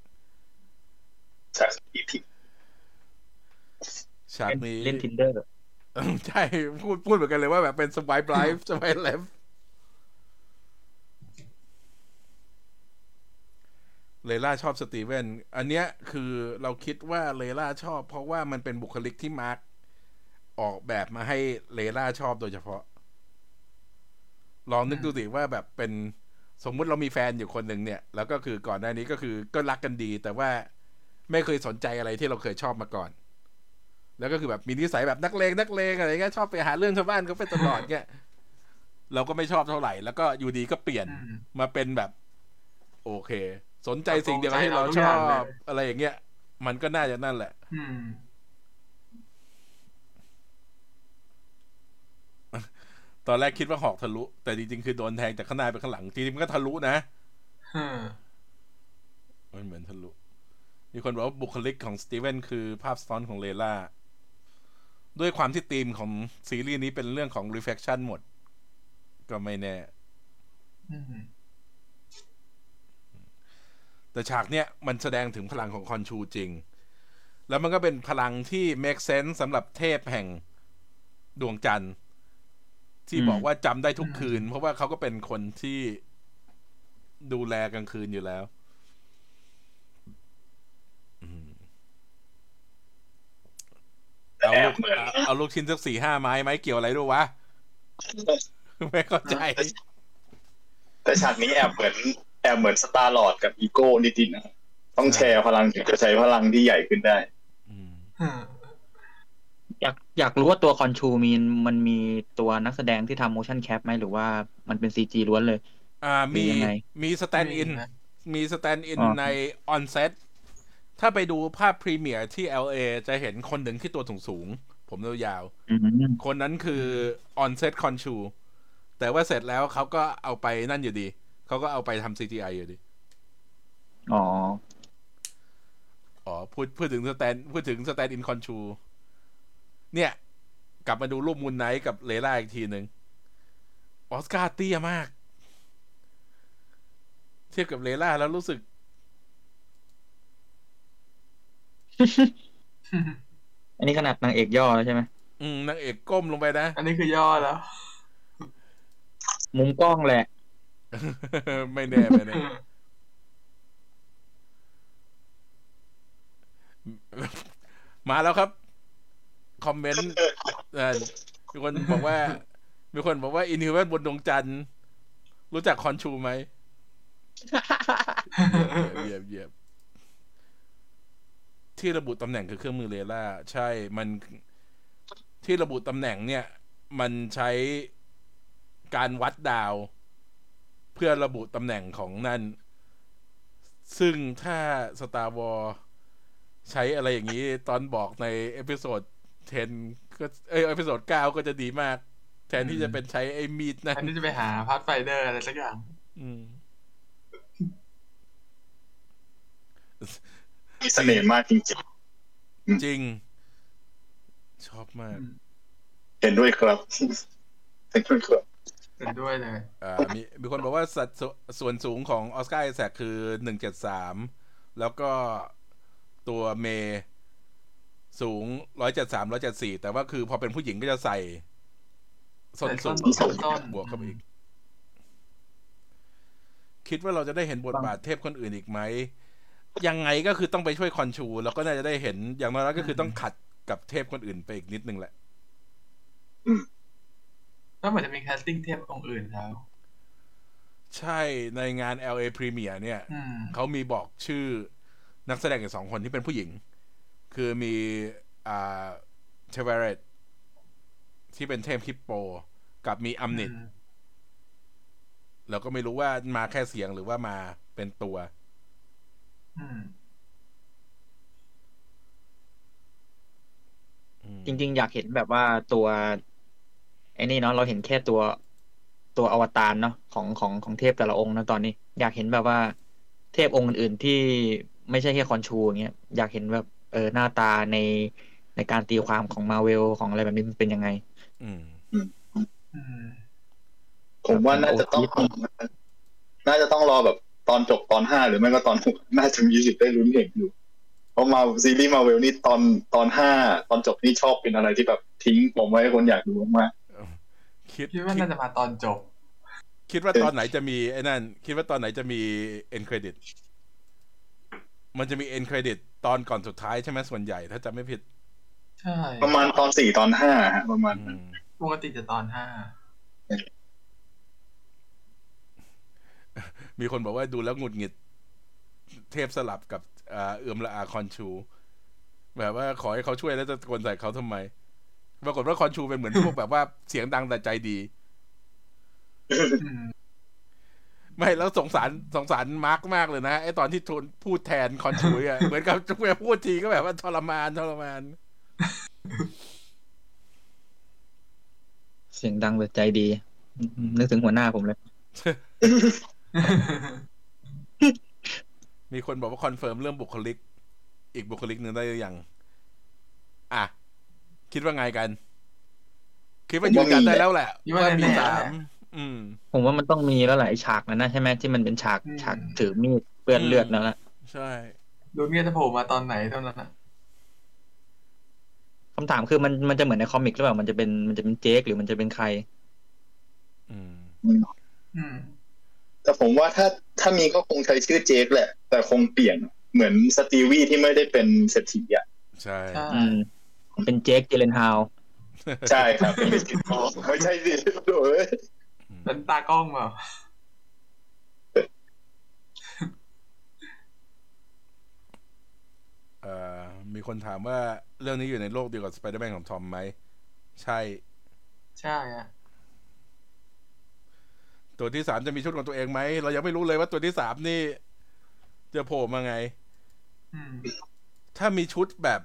จาก EP ฉากนี้ เล่น Tinder ใช่ พูดพูดเหมือนกันเลยว่าแบบเป็น spy life spy life เลล่าชอบสตีเวนอันเนี้ยคือเราคิดว่าเลล่าชอบ เพราะว่ามันเป็นบุคลิกที่มาร์กออกแบบมาให้เลล่าชอบโดยเฉพาะ ลองนึกดูสิว่าแบบเป็นสมมุติเรามีแฟนอยู่คนหนึ่งเนี่ย แล้วก็คือก่อนหน้านี้ก็คือก็รักกันดี แต่ว่าไม่เคยสนใจอะไรที่เราเคยชอบมาก่อน แล้วก็คือแบบมีนิสัยแบบนักเลงนักเลงอะไรเงี้ยชอบไปหาเรื่องชาวบ้านเขาไปตลอดเงี้ยเราก็ไม่ชอบเท่าไหร่ แล้วก็อยู่ดีก็เปลี่ยนอืมมาเป็นแบบ โอเค สนใจสิ่งเดียวตรงใจที่เราเราทุกชออย่างเลยบอะไรอย่างเงี้ย มันก็น่าจะนั่นแหละอืมตอนแรกคิดว่าหอกทะลุ แต่จริงๆคือโดนแทงจากข้างหน้าไปข้างหลังจริงๆมันก็ทะลุนะอืมมันเหมือนทะลุ มีคนบอกว่าบุคลิกของสตีเวนคือภาพซ้อนของเลล่า ด้วยความที่ธีมของซีรีส์นี้เป็นเรื่องของ reflection หมด ก็ไม่แน่อืมแต่ฉากเนี้ยมันแสดงถึงพลังของคอนชูจริง แล้วมันก็เป็นพลังที่ make sense สำหรับเทพแห่งดวงจันทร์ ที่อืมบอกว่าจำได้ทุกคืน เพราะว่าเขาก็เป็นคนที่ดูแลกลางคืนอยู่แล้ว อืม เอาแอลูบกเหมือนเอาเอาลูกชิ้นสักสี่ห้าไม้ไหมเกี่ยวอะไรด้วยวะ ไม่เข้าใจ แต่ฉากนี้แอบเหมือนแอบเหมือนสตาร์ลอดกับอีโก้นิดๆนะครับต้องแชร์พลังถึงจะใช้พลังที่ใหญ่ขึ้นได้อืมอืมอยากอยากรู้ว่าตัวคอนชูมีมันมีตัวนักแสดงที่ทำ motion cap ไหมหรือว่ามันเป็น CG ล้วนเลย อ่ามีหรือยังไงมี stand-in นะมี stand-in อ๋อใน on set ถ้าไปดูภาพ premiere ที่ LA จะเห็นคนหนึ่งที่ตัวสูงสูงๆผมยาวอืมๆคนนั้นคือ on set คอนชูแต่ว่าเสร็จแล้วเขาก็เอาไปนั่นอยู่ดี เขาก็เอาไปทำ CGI อยู่ดี อ๋อ อ๋อ พูดพูดถึง stand พูดถึง stand-in คอนชู เนี่ย กลับมาดูรูป Moon Knight กับเลล่าอีกทีหนึ่งออสการ์เตี้ยมาก เทียบกับเลล่าแล้วรู้สึก อันนี้ขนาดนางเอกย่อแล้วใช่ไหมอืมนางเอกก้มลงไปนะ อันนี้คือย่อแล้ว มุมกล้องแหละ ไม่แน่ไม่แน่มาแล้วครับ คอมเมนต์เอ่อมีคนบอกว่า มีคนบอกว่าอินฮิวเวนบนดวงจันทร์ รู้จักคอนชูไหมเยี่ยมเยี่ยม ที่ระบุตำแหน่งคือเครื่องมือเลล่าใช่มันที่ระบุตำแหน่งเนี่ย มันใช้การวัดดาว เพื่อระบุตำแหน่งของนั่น ซึ่งถ้า Star Wars ใช้อะไรอย่างนี้ตอนบอกใน episode 10ก็เอ๊ย episode 9ก็จะดีมาก แทนที่จะเป็นใช้ไอ้มีดนั่นอันนี้จะไปหา pathfinder อะไรสักอย่าง อืม มีเสน่ห์มากจริงจริง ชอบมากๆเห็นด้วยครับเห็นด้วยครับเห็นด้วยเลยอ่ามีมีคนบอกว่าสัดส่วนส่วนสูงของออสการ์ไอแซคคือหนึ่งเจ็ดสามแล้วก็ตัวเมย์สูงร้อยเจ็ดสามร้อยเจ็ดสี่แต่ว่าคือพอเป็นผู้หญิงก็จะใส่ส้นสูงใส่ส้นต้นบวกเข้าไปอีก คิดว่าเราจะได้เห็นบทบาทเทพคนอื่นอีกไหม ยังไงก็คือต้องไปช่วยคอนชู แล้วก็น่าจะได้เห็นอย่างน้อยก็คือต้องขัดกับเทพคนอื่นไปอีกนิดนึงแหละก็เหมือนจะมี casting เทพองค์อื่นแล้วใช่ในงาน LA Premiere เนี่ยอืมเขามีบอกชื่อนักแสดงอีกสองคนที่เป็นผู้หญิง คือมีอ่าเทเวเรตที่เป็นเทพฮิปโป กับมีอัมนิตเราก็ไม่รู้ว่ามาแค่เสียงหรือว่ามาเป็นตัวอืมอืม จริง ๆ อยากเห็นแบบว่าตัวไอ้นี่เนาะเราเห็นแค่ตัวตัวอวตารเนาะของของของเทพแต่ละองค์นะตอนนี้ อยากเห็นแบบว่า เทพองค์อื่น ๆ ที่ไม่ใช่แค่คอนชูอย่างเงี้ยอยากเห็นแบบเออหน้าตาในในการตีความของมาเวลของอะไรแบบนี้มันเป็นยังไงอืมอืมผมว่าน่าจะต้อง น่าจะต้องรอแบบ ตอนจบตอนห้าหรือไม่ก็ตอนหกน่าจะมีสิทธิ์ได้ลุ้นเห็นอยู่เพราะมาซีรีส์มาเวลนี่ตอนตอนห้าตอนจบนี่ชอบเป็นอะไรที่แบบทิ้งผมไว้ให้คนอยากดูมากคิดคิดว่าน่าจะมาตอนจบ คิดว่าตอนไหนจะมีไอ้นั่น คิดว่าตอนไหนจะมี end creditมันจะมี end credit ตอนก่อนสุดท้ายใช่ไหมส่วนใหญ่ถ้าจำไม่ผิดใช่ๆประมาณตอนสี่ตอนห้าฮะประมาณอืนั้นมปกติจะตอนห้า มีคนบอกว่าดูแล้วหงุดหงิด เทพสลับกับอ่าเอือมละอาคอนชู แบบว่าขอให้เขาช่วยแล้วจะตะโกนใส่เขาทำไมปรากฏว่าคอนชูเป็นเหมือนพวกแบบว่าเสียงดังแต่ใจดีอืมไม่แล้วสงสารสงสารมาร์กมากเลยนะไอตอนที่ทูนพูดแทนคอนชูอะเหมือนกับทุกเวลาพูดทีก็แบบว่าทรมานทรมาน เสียงดังแต่ใจดีอืมนึกถึงหัวหน้าผมเลย มีคนบอกว่า confirm เรื่องบุคลิก อีกบุคลิกหนึ่งได้หรือยัง อะ คิดว่าไงกัน คิดว่ายืนยันได้แล้วแหละคิดว่าว่ามีแน่ๆสามอืมผมว่ามันต้องมีแล้วแหละไอ้ฉากนั้นนะใช่ไหมที่มันเป็นฉากอืมฉากถือมีดเปื้อนเลือดนั่นแหละใช่ดูเนี่ยจะโผล่มาตอนไหนเท่านั้นนะคำถามคือมันมันจะเหมือนในคอมิกหรือเปล่ามันจะเป็นมันจะเป็นเจคหรือมันจะเป็นใคร อืม อืม แต่ผมว่าถ้าถ้ามีก็คงใช้ชื่อเจคแหละ แต่คงเปลี่ยนเหมือนสตีวีที่ไม่ได้เป็นเศรษฐีอะใช่ใช่อืมเป็นเจคเจเลนฮาวใช่ครับเป็นมิสกิทอไม่ใช่สิโอ้ยเป็นตากล้องเปล่าเอ่อมีคนถามว่าเรื่องนี้อยู่ในโลกเดียวกับสไปเดอร์แมนของทอมไหม ใช่ ใช่อะ ตัวที่สามจะมีชุดของตัวเองไหมเรายังไม่รู้เลยว่าตัวที่สามนี่จะโผล่มาไงอืมถ้ามีชุดแบบ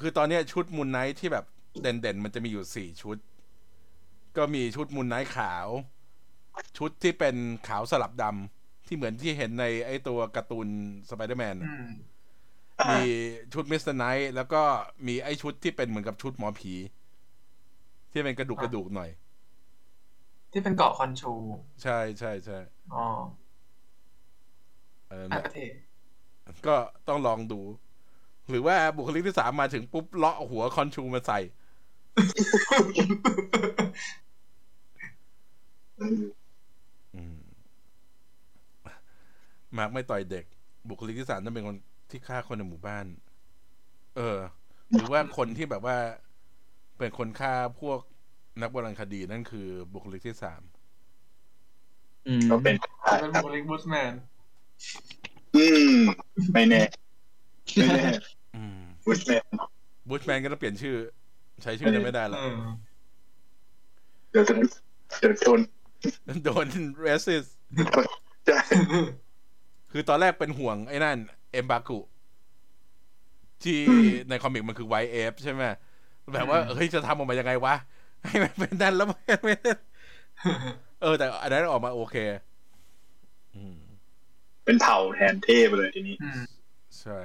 คือตอนเนี้ยชุด Moon Knight ที่แบบเด่นๆ มันจะมีอยู่สี่ชุด ก็มีชุด Moon Knight ขาว ชุดที่เป็นขาวสลับดำที่เหมือนที่เห็นในไอตัวการ์ตูนสไปเดอร์แมนอืมมีชุดมิสเตอร์ไนท์แล้วก็มีไอชุดที่เป็นเหมือนกับชุดหมอผี ที่เป็นกระดูกกระดูกหน่อย ที่เป็นเกราะคอนชู ใช่ใช่ใช่อ๋อเอออะประเทศก็ต้องลองดู หรือว่าบุคลิกที่สามมาถึงปุ๊บเลาะหัวคอนชูมาใส่อืมมาร์กไม่ต่อยเด็ก บุคลิกที่สามต้องเป็นคนที่ฆ่าคนในหมู่บ้าน เออ หรือว่าคนที่แบบว่า เป็นคนฆ่าพวก นักโบราณคดีนั่นคือบุคลิกที่สามอืมก็เป็นเป็นบุคลิกบุชแมน อืม ไม่แน่ ไม่แน่อืมบุชแมนบุชแมนก็ต้องเปลี่ยนชื่อ ใช้ชื่อนั้นไม่ได้หรอกเออเดี๋ยวจะเดี๋ยวโดนโดน racist ใช่คือตอนแรกเป็นห่วงไอ้นั่น เอ็มบากุที่ในคอมิกมันคือไวเอฟใช่ไหมแบบว่าอืมเฮ้ย จะทำออกมายังไงวะ ให้มันเป็นนั่นแล้วไม่ไม่เออ แต่อันนั้นออกมาโอเคอืมเป็นเผ่าแทนเทพเลยทีนี้อืมใช่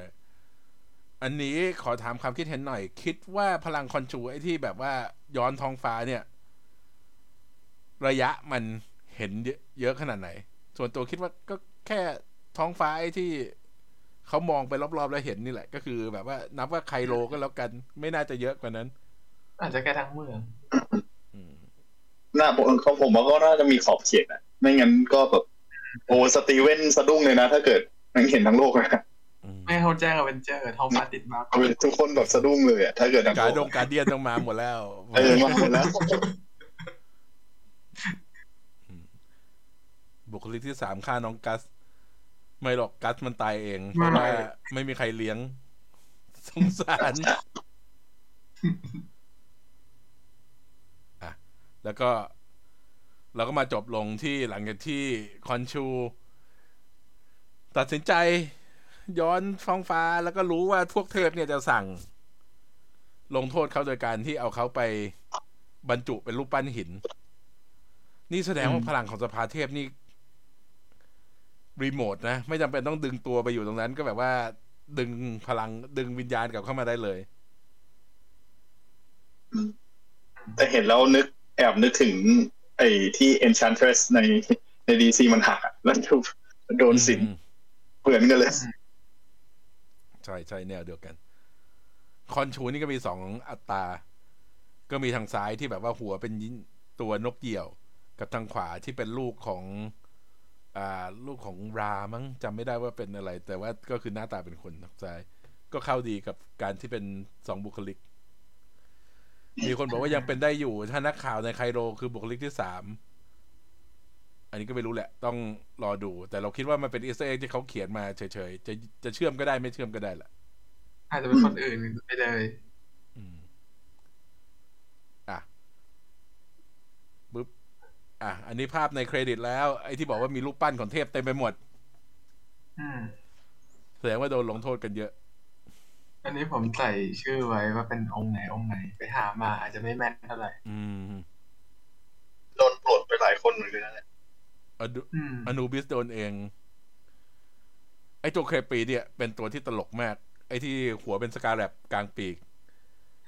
อันนี้ขอถามความคิดเห็นหน่อย คิดว่าพลังคอนจูไอ้ที่แบบว่าย้อนท้องฟ้าเนี่ย ระยะมันเห็นเยอะเยอะขนาดไหน ส่วนตัวคิดว่าก็แค่ท้องฟ้าไอ้ที่เขามองไปรอบๆแล้วเห็นนี่แหละ ก็คือแบบว่านับว่าไคโลก็แล้วกัน ไม่น่าจะเยอะกว่านั้น อาจจะแค่ทั้งเมืองอืม หน้าผมเขาผมว่าก็น่าจะมีขอบเขตอะไม่งั้นก็แบบโอ้สตีเวนสะดุ้งเลยนะ ถ้าเกิดมันเห็นทั้งโลกอะอืมไม่ให้เขาแจ้งอเวนเจอร์ท้องฟ้าติดมาเอาเป็นทุกคนแบบสะดุ้งเลยอะถ้าเกิดทั้งการโลดกงการเดียนต้องมาหมดแล้วเออมาหมดแล้วบุคลิกที่สามฆ่าน้องกัส ไม่หรอกกัสมันตายเองเพราะว่าไม่มีใครเลี้ยง สงสารอะ แล้วก็เราก็มาจบลงที่หลังจากที่คอนชู ตัดสินใจย้อนฟ้องฟ้าแล้วก็รู้ว่าพวกเทพเนี่ยจะสั่ง ลงโทษเขาโดยการที่เอาเขาไปบรรจุเป็นรูปปั้นหิน นี่แสดงว่าพลังของสภาเทพนี่รีโมทนะ ไม่จำเป็นต้องดึงตัวไปอยู่ตรงนั้น ก็แบบว่า ดึงพลังดึงวิญญาณกลับเข้ามาได้เลย แต่เห็นแล้วนึก แอบนึกถึง ไอ้ที่ Enchantress ในในดีซีมันหักอะแล้วถูกโดนสินอืมเหมือนกันเลย ใช่ใช่แนวเดียวกัน คอนชูนี่ก็มีสองอัตราก็มีทางซ้ายที่แบบว่าหัวเป็นยินตัวนกเหยี่ยว กับทางขวาที่เป็นลูกของอ่าลูกของรามั้งจำไม่ได้ว่าเป็นอะไร แต่ว่าก็คือหน้าตาเป็นคนทางซ้าย ก็เข้าดีกับการที่เป็นสองบุคลิก มีคนบอกว่ายังเป็นได้อยู่ ถ้านักข่าวในไคโรคือบุคลิกที่สาม อันนี้ก็ไม่รู้แหละ ต้องรอดู แต่เราคิดว่ามันเป็น Easter egg ที่เขาเขียนมาเฉยๆ จะจะเชื่อมก็ได้ไม่เชื่อมก็ได้แหละอาจจะเป็นคนอื่นไปเลยอืมอะปึ๊บอะ อันนี้ภาพในเครดิตแล้ว ไอ้ที่บอกว่ามีรูปปั้นของเทพเต็มไปหมดอืมแสดงว่าโดนลงโทษกันเยอะ อันนี้ผมใส่ชื่อไว้ว่าเป็นองค์ไหนองค์ไหนไปหามาอาจจะไม่แม่นเท่าไหร่อืมโดนปลดไปหลายคนเหมือนกันนะอนุอืมอนูบิสโดนเอง ไอ้ตัวเครปีเนี่ย เป็นตัวที่ตลกมาก ไอ้ที่หัวเป็นสกาแลบกลางปีก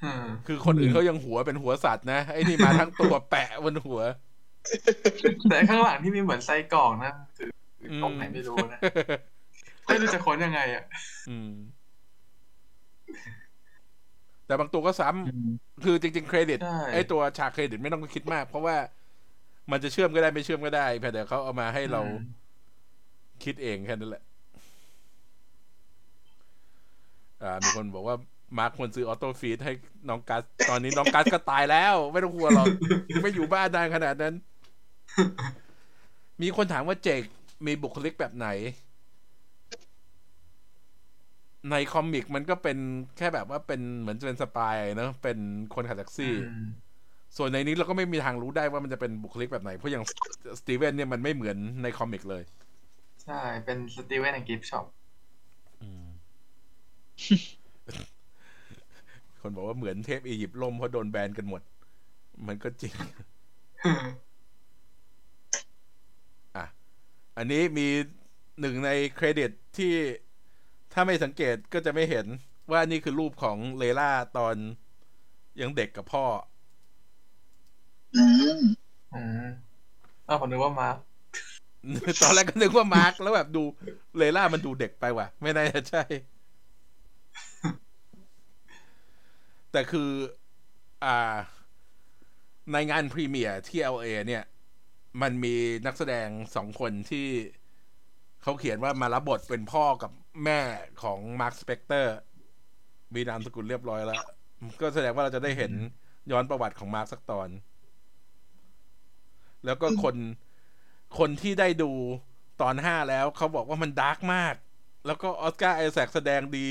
อืมคือคนอื่นเขายังหัวเป็นหัวสัตว์นะ ไอ้นี่มาทั้งตัวแปะบนหัว แต่ข้างหลังที่มีเหมือนไส้กรอกนะคือคือตรงไหนไม่รู้นะไม่รู้จะค้นยังไงอะอืม แต่บางตัวก็ซ้ำอืมคือจริง ๆ เครดิตใช่ไอ้ตัวฉากเครดิตไม่ต้องคิดมาก เพราะว่ามันจะเชื่อมก็ได้ไม่เชื่อมก็ได้แต่เขาเอามาให้เราอืมคิดเองแค่นั้นแหละ อ่า มีคนบอกว่ามาร์คควรซื้อ auto feed ให้น้องกัส ตอนนี้น้องกัสก็ตายแล้ว ไม่ต้องกลัวหรอกไม่อยู่บ้านนานขนาดนั้น มีคนถามว่าเจกมีบุคลิกแบบไหน ใน comic มันก็เป็นแค่แบบว่าเป็นเหมือนจะเป็น spy เนอะเป็นคนขับแท็กซี่อืมส่วนในนี้เราก็ไม่มีทางรู้ได้ว่ามันจะเป็นบุคลิกแบบไหน เพราะอย่างสตีเวนเนี่ยมันไม่เหมือนใน comic เลย ใช่ เป็นสตีเวนแห่ง gift shopคนบอกว่าเหมือนเทพอียิปต์ล่มเพราะโดนแบนกันหมด มันก็จริงอะอันนี้มีหนึ่งในเครดิตที่ ถ้าไม่สังเกตก็จะไม่เห็นว่านี่คือรูปของเลล่าตอนยังเด็กกับพ่อ อืมอืมอ้าวผมนึกว่ามาร์คตอนแรกก็นึกว่ามาร์คแล้วแบบดูเลล่ามันดูเด็กไปว่ะ ไม่น่าจะใช่ แต่คือ อ่า ในงานพรีเมียร์ที่ LA เนี่ย มันมีนักแสดงสองคนที่ เขาเขียนว่ามารับบทเป็นพ่อกับแม่ของมาร์คสเปกเตอร์มีนามสกุลเรียบร้อยแล้ว ก็แสดงว่าเราจะได้เห็นย้อนประวัติของมาร์คสักตอน แล้วก็คนคนที่ได้ดูตอนห้าแล้วเขาบอกว่ามัน dark มาก แล้วก็ออสการ์ไอแซคแสดงดี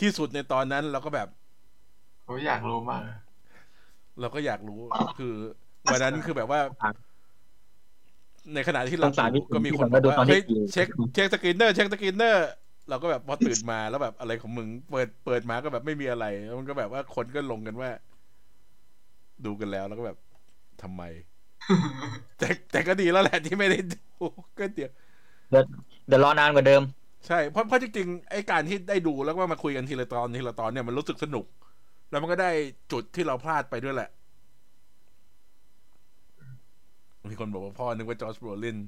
ที่สุดในตอนนั้นเราก็แบบผมอยากรู้มาก เราก็อยากรู้คือวันนั้นคือแบบว่า ในขณะที่เราสงสารพี่ก็มีคนผมบก็อกดูตอว่านที่เฮ้ยสี่เช็คเช็คสกรีนเนอร์เช็คสกรีนเนอร์เราก็แบบพอตื่นมาแล้วแบบอะไรของมึง เปิดเปิดมาก็แบบไม่มีอะไรแล้วมันก็แบบว่าคนก็ลงกันว่า ดูกันแล้วแล้วก็แบบทำไม แต่แต่ก็ดีแล้วแหละที่ไม่ได้ดูก็เดี๋ยวเดี๋ยวเดี๋ยวรอนานกว่าเดิม ใช่เพราะเพราะจริงๆไอ้การที่ได้ดูแล้วก็มาคุยกันทีละตอนทีละตอนเนี่ยมันรู้สึกสนุก แล้วมันก็ได้จุดที่เราพลาดไปด้วยแหละ มีคนบอกว่าพ่อนึกว่าจอร์จโบรลิน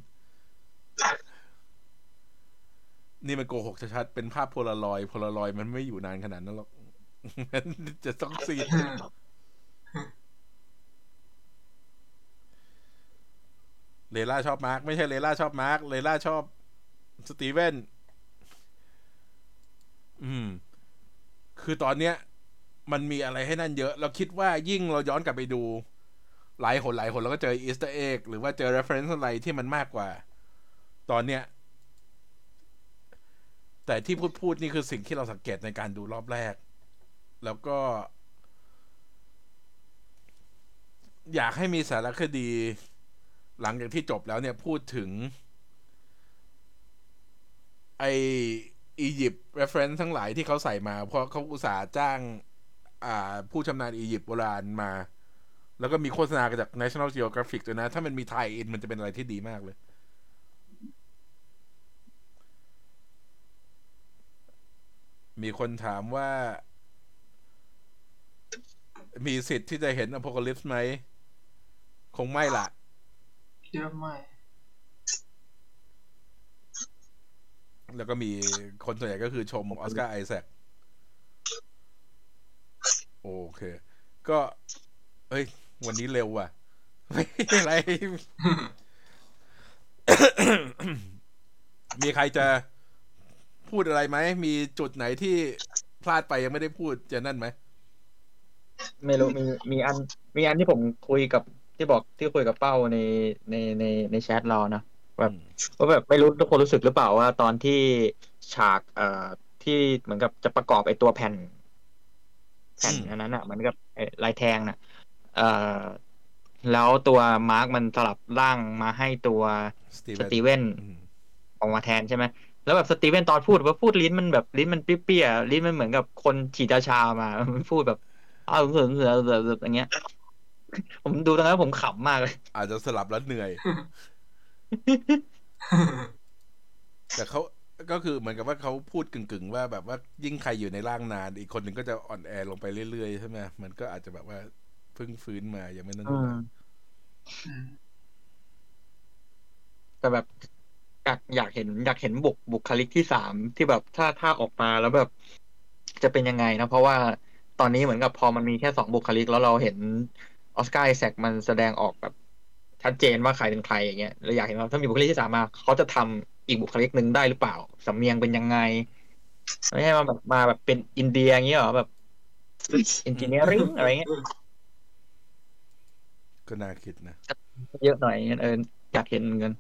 นี่มันโกหกชัดๆ เป็นภาพ Polaroid Polaroid มันไม่อยู่นานขนาดนั้นหรอกมันจะต้องซีดเลล่าชอบมาร์กไม่ใช่เลล่าชอบมาร์กเลล่าชอบสตีเวนอืม คือตอนเนี้ย มันมีอะไรให้นั่นเยอะ เราคิดว่ายิ่งเราย้อนกลับไปดู หลายหนหลายหนเราก็เจออีสต์เอ็กหรือว่าเจอ reference อะไรที่มันมากกว่า ตอนเนี้ย แต่ที่พูดพูดนี่คือสิ่งที่เราสังเกตในการดูรอบแรก แล้วก็ อยากให้มีสารคดี หลังจากที่จบแล้วเนี่ยพูดถึง ไออียิปต์ reference ทั้งหลายที่เขาใส่มา เพราะเขาอุตส่าห์จ้าง อ่า ผู้ชำนาญอียิปต์โบราณมา แล้วก็มีโฆษณาจาก National Geographic ด้วยนะ ถ้ามันมีไทยอินมันจะเป็นอะไรที่ดีมากเลย มีคนถามว่า มีสิทธิ์ที่จะเห็นอพอลิปส์ไหม คงไม่ละคิดว่าไม่ แล้วก็มีคนส่วนใหญ่ก็คือชมออสการ์ไอแซคโอเค ก็เฮ้ย วันนี้เร็วว่ะ ไม่อะไร มีใครจะพูดอะไรไหม มีจุดไหนที่พลาดไปยังไม่ได้พูดจะนั่นไหม ไม่รู้มีมีอัน มีอันที่ผมคุยกับที่บอกที่คุยกับเป้าในในในในแชทเรานะแบบว่าแบบไม่รู้ทุกคนรู้สึกหรือเปล่าว่าตอนที่ฉากเอ่อที่เหมือนกับจะประกอบไอตัวแผ่น แผ่นอืมอันนั้นอะเหมือนกับไอ้ลายแทงน่ะเอ่อ แล้วตัวมาร์กมันสลับร่างมาให้ตัวสตีสเวนตีเวนอืมออกมาแทนใช่ไหมแล้วแบบสตีเวนตอนพูดว่าพูดลิ้นมันแบบลิ้นมันเปลี้ยๆลิ้นมันเหมือนกับคนฉีดยาชามามันพูดแบบอ้าวเสือเสือเสืออย่างเงี้ย ผมดูตรงนั้นผมขำมากเลย อาจจะสลับแล้วเหนื่อย แต่เขาก็คือเหมือนกับว่าเขาพูดกึ่งๆ ว่าแบบว่ายิ่งใครอยู่ในร่างนาน อีกคนหนึ่งก็จะอ่อนแอลงไปเรื่อยๆใช่ไหมมันก็อาจจะแบบว่า เพิ่งฟื้นมายังไม่นั่นอืเท่าไหร่มแต่แบบอยากอยากเห็น อยากเห็นบุคบุคลิกที่สามที่แบบถ้าถ้าออกมาแล้วแบบ จะเป็นยังไงนะ เพราะว่าตอนนี้เหมือนกับพอมันมีแค่สองบุคลิก แล้วเราเห็นออสการ์ไอแซคมันแสดงออกแบบชัดเจนว่าใครเป็นใครอย่างเงี้ยเราอยากเห็นว่าถ้ามีบุคลิกที่สามมาเขาจะทำอีกบุคลิกหนึ่งได้หรือเปล่าสำเนียงเป็นยังไงไม่ใช่มาแบบมาแบบเป็นอินเดียอย่างเงี้ยหรอแบบอินจิเนียริงอะไรเงี้ย ก็น่าคิดนะ เยอะหน่อยเอออยากเห็นเหมือนกัน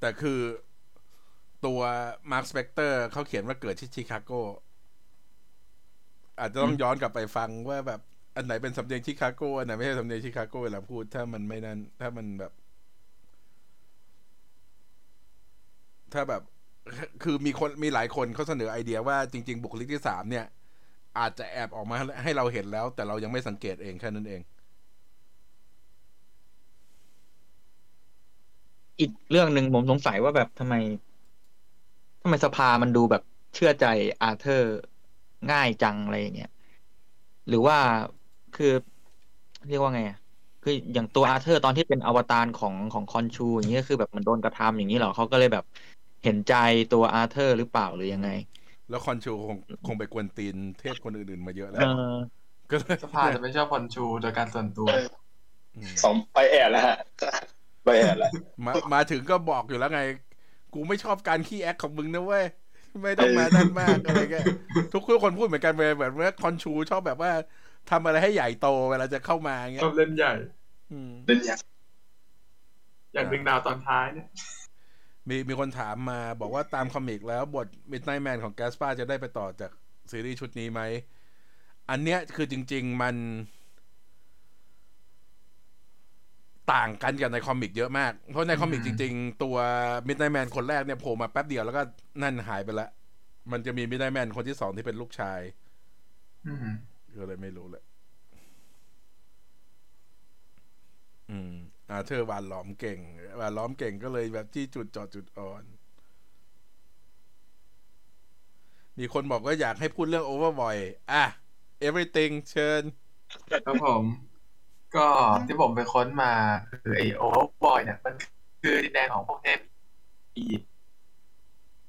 แต่คือตัวมาร์คสเปกเตอร์เขาเขียนว่าเกิดที่ชิคาโก อาจจะต้องย้อนกลับไปฟังว่าแบบ อันไหนเป็นสำเนียงชิคาโก อันไหนไม่ใช่สำเนียงชิคาโกเวลาพูดถ้ามันไม่นั่น ถ้ามันแบบ ถ้าแบบ คือมีคนมีหลายคนเขาเสนอไอเดียว่าจริง ๆ บุคลิกที่สามเนี่ย อาจจะแอบออกมาให้เราเห็นแล้ว แต่เรายังไม่สังเกตเองแค่นั้นเอง อีกเรื่องหนึ่งผมสงสัยว่าแบบทำไมทำไมสภามันดูแบบเชื่อใจอาร์เธอร์ง่ายจังอะไรอย่างเงี้ยหรือว่าคือเรียกว่าไงอะคืออย่างตัวอาร์เธอร์ตอนที่เป็นอวตารของของคอนชูอย่างเงี้ยคือแบบมันโดนกระทำอย่างนี้เหรอเขาก็เลยแบบเห็นใจตัวอาร์เธอร์หรือเปล่าหรือยังไง แล้วคอนชูคงคงไปกวนตีนเทพคนอื่นๆมาเยอะแล้วอะก็เลยสภาจะไม่ชอบคอนชูโดยการส่วนตัวมสองไปแอดแล้วฮะไปแอดแล้วมามาถึงก็บอกอยู่แล้วไง กูไม่ชอบการขี้แอคของมึงนะเว้ยไม่ต้องมานั่นมากอะไรเงี้ยทุกคนพูดเหมือนกันเลยเหมือนว่าคอนชูชอบแบบว่าทำอะไรให้ใหญ่โตเวลาจะเข้ามาเงี้ชยอบเล่นใหญ่อืมเป็นอย่างอย่างดึงดาวตอนท้ายเนี่ย มีมีคนถามมาบอกว่าตามคอมิกแล้วบท Midnight Man ของแกสปาจะได้ไปต่อจากซีรีส์ชุดนี้ไหม อันเนี้ยคือจริง ๆ มัน ต่างกันกับในคอมิกเยอะมาก เพราะในคอมิกจริง ๆ ตัว Midnight Man คนแรกเนี่ยโผล่มาแป๊บเดียวแล้วก็นั่นหายไปละ มันจะมี Midnight Man คนที่สองที่เป็นลูกชายอืมก็เลยไม่รู้เลยอืม อาเธอร์หว่านล้อมเก่งหว่านล้อมเก่งก็เลยแบบที่จุดจอดจุดอ่อน มีคนบอกว่าอยากให้พูดเรื่อง Overboy อะ everything เชิญครับผม ก็ที่ผมไปค้นมาคือไอโอเวอร์บอยเนี่ย มันคือดินแดนของพวกเทพอียิปต์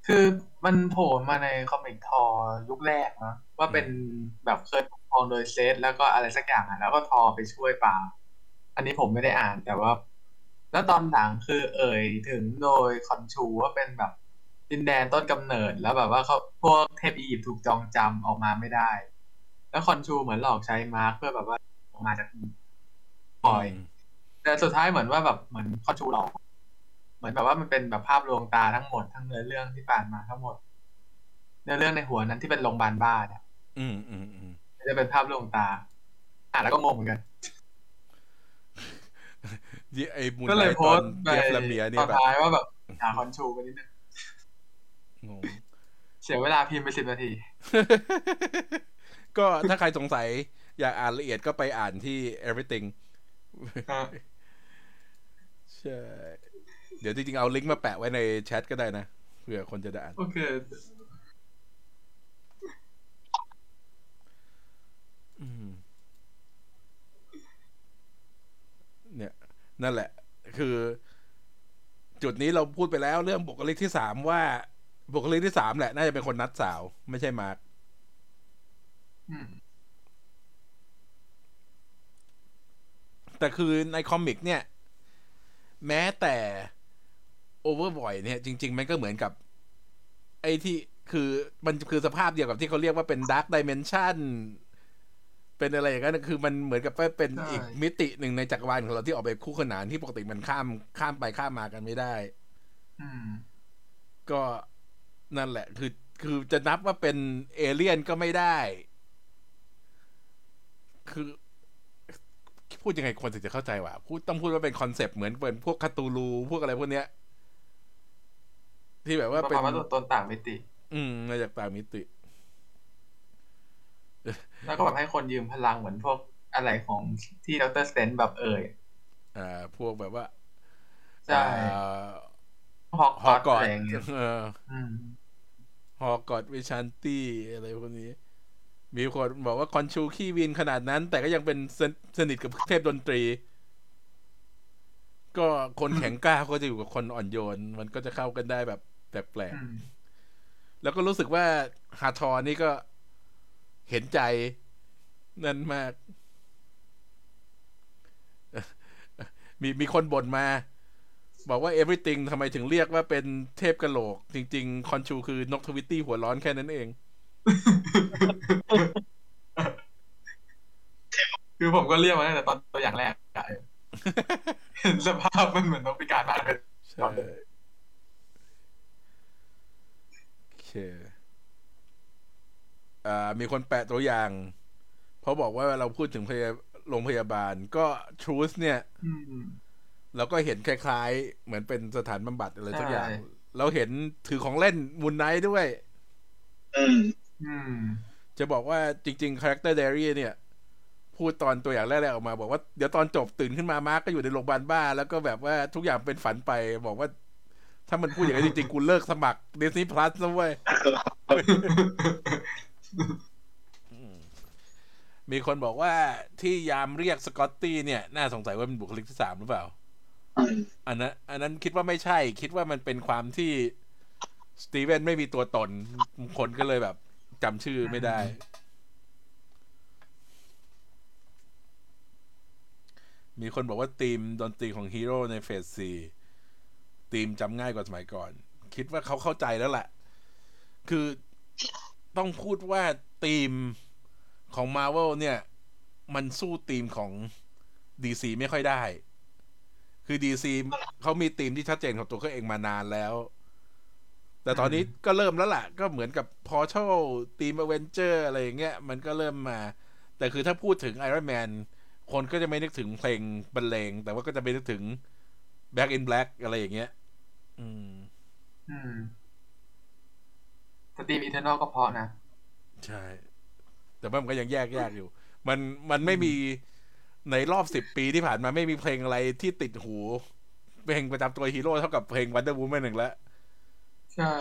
คือมันโผล่มาในคอมิกทอยุคแรกนะว่าเป็นแบบเคยปกครองโดยเซตแล้วก็อะไรสักอย่างอะแล้วก็ทอไปช่วยป่า อันนี้ผมไม่ได้อ่านแต่ว่า แล้วตอนหลังคือเอ่ยถึงโดยคอนชูว่าเป็นแบบดินแดนต้นกำเนิดแล้วแบบว่าเขาพวกเทพอียิปต์ถูกจองจำออกมาไม่ได้ แล้วคอนชูเหมือนหลอกใช้มาร์คเพื่อแบบว่าออกมาจากปล่อย แต่สุดท้ายเหมือนว่าแบบเหมือนคอนชูหลอก เหมือนแบบว่ามันเป็นแบบภาพลวงตาทั้งหมดทั้งเนื้อเรื่องที่ผ่านมาทั้งหมดเนื้อเรื่องในหัวนั้นที่เป็นโรงพยาบาลบ้าเนี่ยอืมอืมอืมจะเป็นภาพลวงตาอ่านแล้วก็งงเหมือนกันที่ ไอ้มูลก็เลยไนโพตอสนต์ไปเจฟลาเมียตนี่อนแบบท้ายว่าแบบหาคอนชูกันนิดนึงงงเสียเวลาพิมพ์ไปสิบนาที ก็ถ้าใครสงสัย อยากอ่านละเอียดก็ไปอ่านที่ everything ใช่ เดี๋ยวจริงๆ เอาลิงก์มาแปะไว้ในแชทก็ได้นะ เผื่อคนจะได้อ่าน โอเคอืมเนี่ยนั่นแหละ คือ จุดนี้เราพูดไปแล้วเรื่องบุคลิกที่สามว่า บุคลิกที่สามแหละ น่าจะเป็นคนนัดสาว ไม่ใช่มาร์คอืมแต่คือในคอมิกเนี่ย แม้แต่ Overvoid เนี่ย จริง ๆ มันก็เหมือนกับ ไอ้ที่คือมันคือสภาพเดียวกับที่เขาเรียกว่าเป็น Dark Dimension เป็นอะไรอย่างนั้นคือมันเหมือนกับว่าเป็นใช่อีกมิติหนึ่งในจักรวาลของเราที่ออกไปคู่ขนานที่ปกติมันข้ามข้ามไปข้ามมากันไม่ได้อืมก็นั่นแหละ คือคือจะนับว่าเป็นเอเลี่ยนก็ไม่ได้ คือพูดยังไงคนถึงจะเข้าใจวะพูดต้องพูดว่าเป็นคอนเซปต์เหมือนเป็นพวกคธูลูพวกอะไรพวกเนี้ย ที่แบบว่าประเป็นมาณว่าตัวตนต่างมิติ อืมมาจากต่างมิติ แล้วก็แบบให้คนยืมพลังเหมือนพวกอะไรของที่ดรสเตนแบบเอ่ยอ่าพวกแบบว่าใช่อ่าฮอกฮอกกออดอะไรอย่างเงี้ยเอออืมฮอกอดวิชันตี้อะไรพวกนี้ มีคนบอกว่าคอนชูขี้วินขนาดนั้น แต่ก็ยังเป็นสนสนิทกับเทพดนตรี ก็คนแข็งกล้าก็จะอยู่กับคนอ่อนโยน มันก็จะเข้ากันได้แบบแปลกอืมๆแล้วก็รู้สึกว่าฮาทอนี่ก็ เห็นใจนั่นมาก มีมีคนบ่นมา บอกว่า everything ทำไมถึงเรียกว่าเป็นเทพกะโหลก จริง ๆ คอนชูคือนกทวิตตี้หัวร้อนแค่นั้นเอง คือผมก็เรียกมาตั้งแต่ตอนตัวอย่างแรกอะเห็นสภาพมันเหมือนนกพิการมากเลยใช่โอเคอ่า มีคนแปะตัวอย่างเพราะบอกว่าเราพูดถึงพยาโรงพยาบาล ก็ทรูสเนี่ยอืมเราก็เห็นคล้ายๆ เหมือนเป็นสถานบำบัดอะไรสักอย่างใช่เราเห็นถือของเล่นมูนไนท์ด้วยอืมอืมจะบอกว่าจริงๆคาแรคเตอร์เดลี่เนี่ย พูดตอนตัวอย่างแรกๆออกมา บอกว่าเดี๋ยวตอนจบตื่นขึ้นมามาร์กก็อยู่ในโรงพยาบาลบ้า แล้วก็แบบว่าทุกอย่างเป็นฝันไป บอกว่า ถ้ามันพูดอย่างนี้จริงๆ กูเลิกสมัคร Disney Plus นะเว้ย มีคนบอกว่าที่ยามเรียกสกอตตี้เนี่ย น่าสงสัยว่าเป็นบุคลิกที่สามหรือเปล่า อันนั้น อันนั้นคิดว่าไม่ใช่ คิดว่ามันเป็นความที่สตีเวนไม่มีตัวตน คนก็เลยแบบจำชื่อไม่ได้ มีคนบอกว่าธีมดนตรีของฮีโร่ในเฟสสี่ธีมจำง่ายกว่าสมัยก่อน คิดว่าเขาเข้าใจแล้วแหละ คือ ต้องพูดว่าธีมของมา r v e l เนี่ย มันสู้ธีมของ DC ไม่ค่อยได้ คือ DC เขามีธีมที่ชัดเจนของตัวเขาเองมานานแล้ว แต่ตอนนี้ก็เริ่มแล้วล่ะ ก็เหมือนกับพอ r ช a l ธีมอเวนเจอร์อะไรอย่างเงี้ย มันก็เริ่มมา แต่คือถ้าพูดถึง Iron Man คนก็จะไม่นึกถึงเพลงบรรเลง แต่ว่าก็จะไปนึกถึง Back in Black อะไรอย่างเงี้ย อืม อืม สตรีมอีเทอร์นอลก็เพราะนะ ใช่ แต่ว่ามันก็ยังแยกแยกอยู่ มันมันไม่มีในรอบสิบปีที่ผ่านมาไม่มีเพลงอะไรที่ติดหู เพลงประจำตัวฮีโร่เท่ากับเพลง Wonder Woman หนึ่งแล้ว ใช่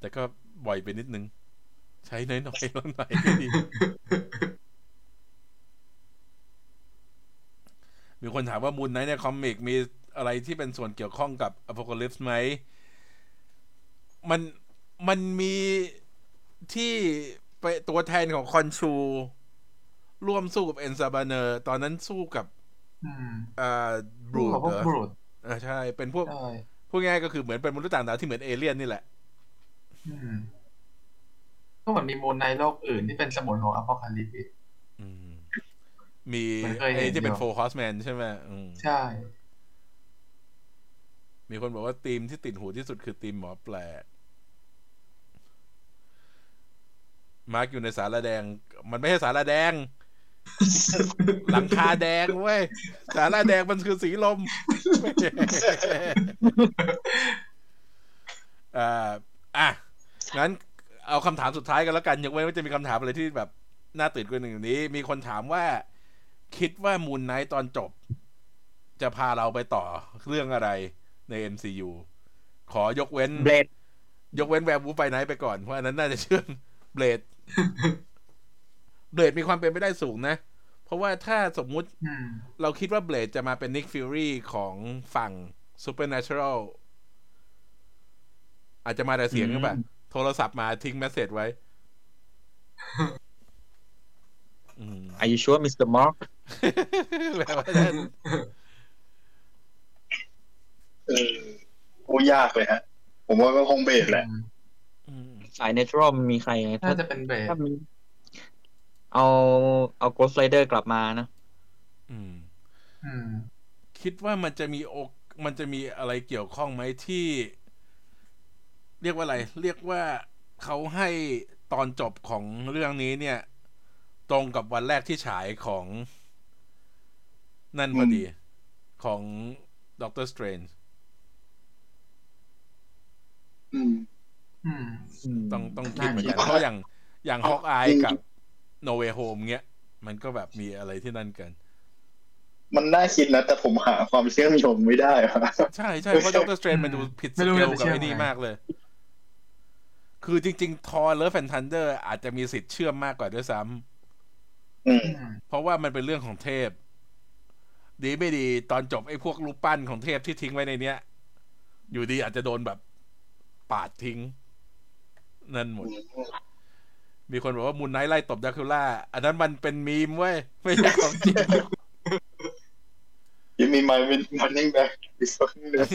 แต่ก็บ่อยไปนิดนึง ใช้น้อยๆลงหน่อยก็ดีมีคนถามว่ามูนไนท์ในคอมิกมีอะไรที่เป็นส่วนเกี่ยวข้องกับอ p o c a l y p s e ไหม มันมันมีที่ไปตัวแทนของคอนชู ร่วมสู้กับ En Sabah Nur ตอนนั้นสู้กับอืมอ่าบรูดพวกเหรอบรูดอ่าใช่ เป็นพวกใช่พูดง่ายๆก็คือเหมือนเป็นมนุษย์ต่างดาวที่เหมือนเอเลี่ยนนี่แหละอืมก็เหมือนมีมูนไนท์โลกอื่นที่เป็นสมุนของ Apocalypse อืมมีมันเคยเห็นไอ้ที่เป็นอยู่ Four Horsemen ใช่ไหมอืมใช่ มีคนบอกว่าธีมที่ติดหูที่สุดคือธีมหมอแปลก มาร์กอยู่ในสาราแดง มันไม่ใช่สาราแดง หลังคาแดงเว้ยสาราแดงมันคือสีลมอ่าอะงั้นเอาคำถามสุดท้ายกันแล้วกันยกเว้นว่าจะมีคำถามอะไรที่แบบน่าตื่นกว่าหนึ่งนี้ มีคนถามว่า คิดว่ามูนไนท์ตอนจบ จะพาเราไปต่อเรื่องอะไรใน MCU ขอยกเว้นเบลดยกเว้น Werewolf by Night ไปก่อน เพราะอันนั้นน่าจะเชื่อมเบลด เบลดมีความเป็นไปได้สูงนะ เพราะว่าถ้าสมมุติอืมเราคิดว่าเบลดจะมาเป็นนิกฟิ r รี่ของฝั่ง Supernatural อาจจะมาแต่เสียงหรือเปล่าโทรศัพท์มาทิ้ง message ไว้อืมอายุชัวมิสเตอร์มาร์คแบบว่านั้นเออโอ้ยากเลยฮะ ผมว่าก็คงเบสแหละอืม สายเนเชอรัลมีใครไงน่าถ้าจะเป็นเบรดถ้ามีเอาเอาโกสไลเดอร์กลับมานะ อืม อืม คิดว่ามันจะมีอกมันจะมีอะไรเกี่ยวข้องไหมที่ เรียกว่าอะไร เรียกว่าเขาให้ตอนจบของเรื่องนี้เนี่ย ตรงกับวันแรกที่ฉายของนั่นพอดี ของ Doctor Strange อืมอืม ต้องต้องคิดเหมือนกันน่าคิดเพราะอย่างอย่าง Hawkeye จริงกับ No Way Home เงี้ย มันก็แบบมีอะไรที่นั่นกัน มันน่าคิดนะ แต่ผมหาความเชื่อมโยงไม่ได้อะใช่ใช่เพราะด็อกเตอร์สเตรนมันดูผิดสไม่รู้จะกับเชื่อไอ้นี่ไงมากเลย คือจริง ๆ Thor Love and Thunder อาจจะมีสิทธิ์เชื่อมมากกว่าด้วยซ้ำอืมอืมเพราะว่ามันเป็นเรื่องของเทพ ดีไม่ดีตอนจบไอ้พวกรูปปั้นของเทพที่ทิ้งไว้ในเนี้ย อยู่ดีอาจจะโดนแบบปาดทิ้ง นั่นหมด มีคนบอกว่า Moon Knight ไล่ตบดราคูล่า อันนั้นมันเป็นมีมเว้ย ไม่ใช่ของจริงยังมีมันเป็นมันนิ่งแบ็กอีกสักเดือน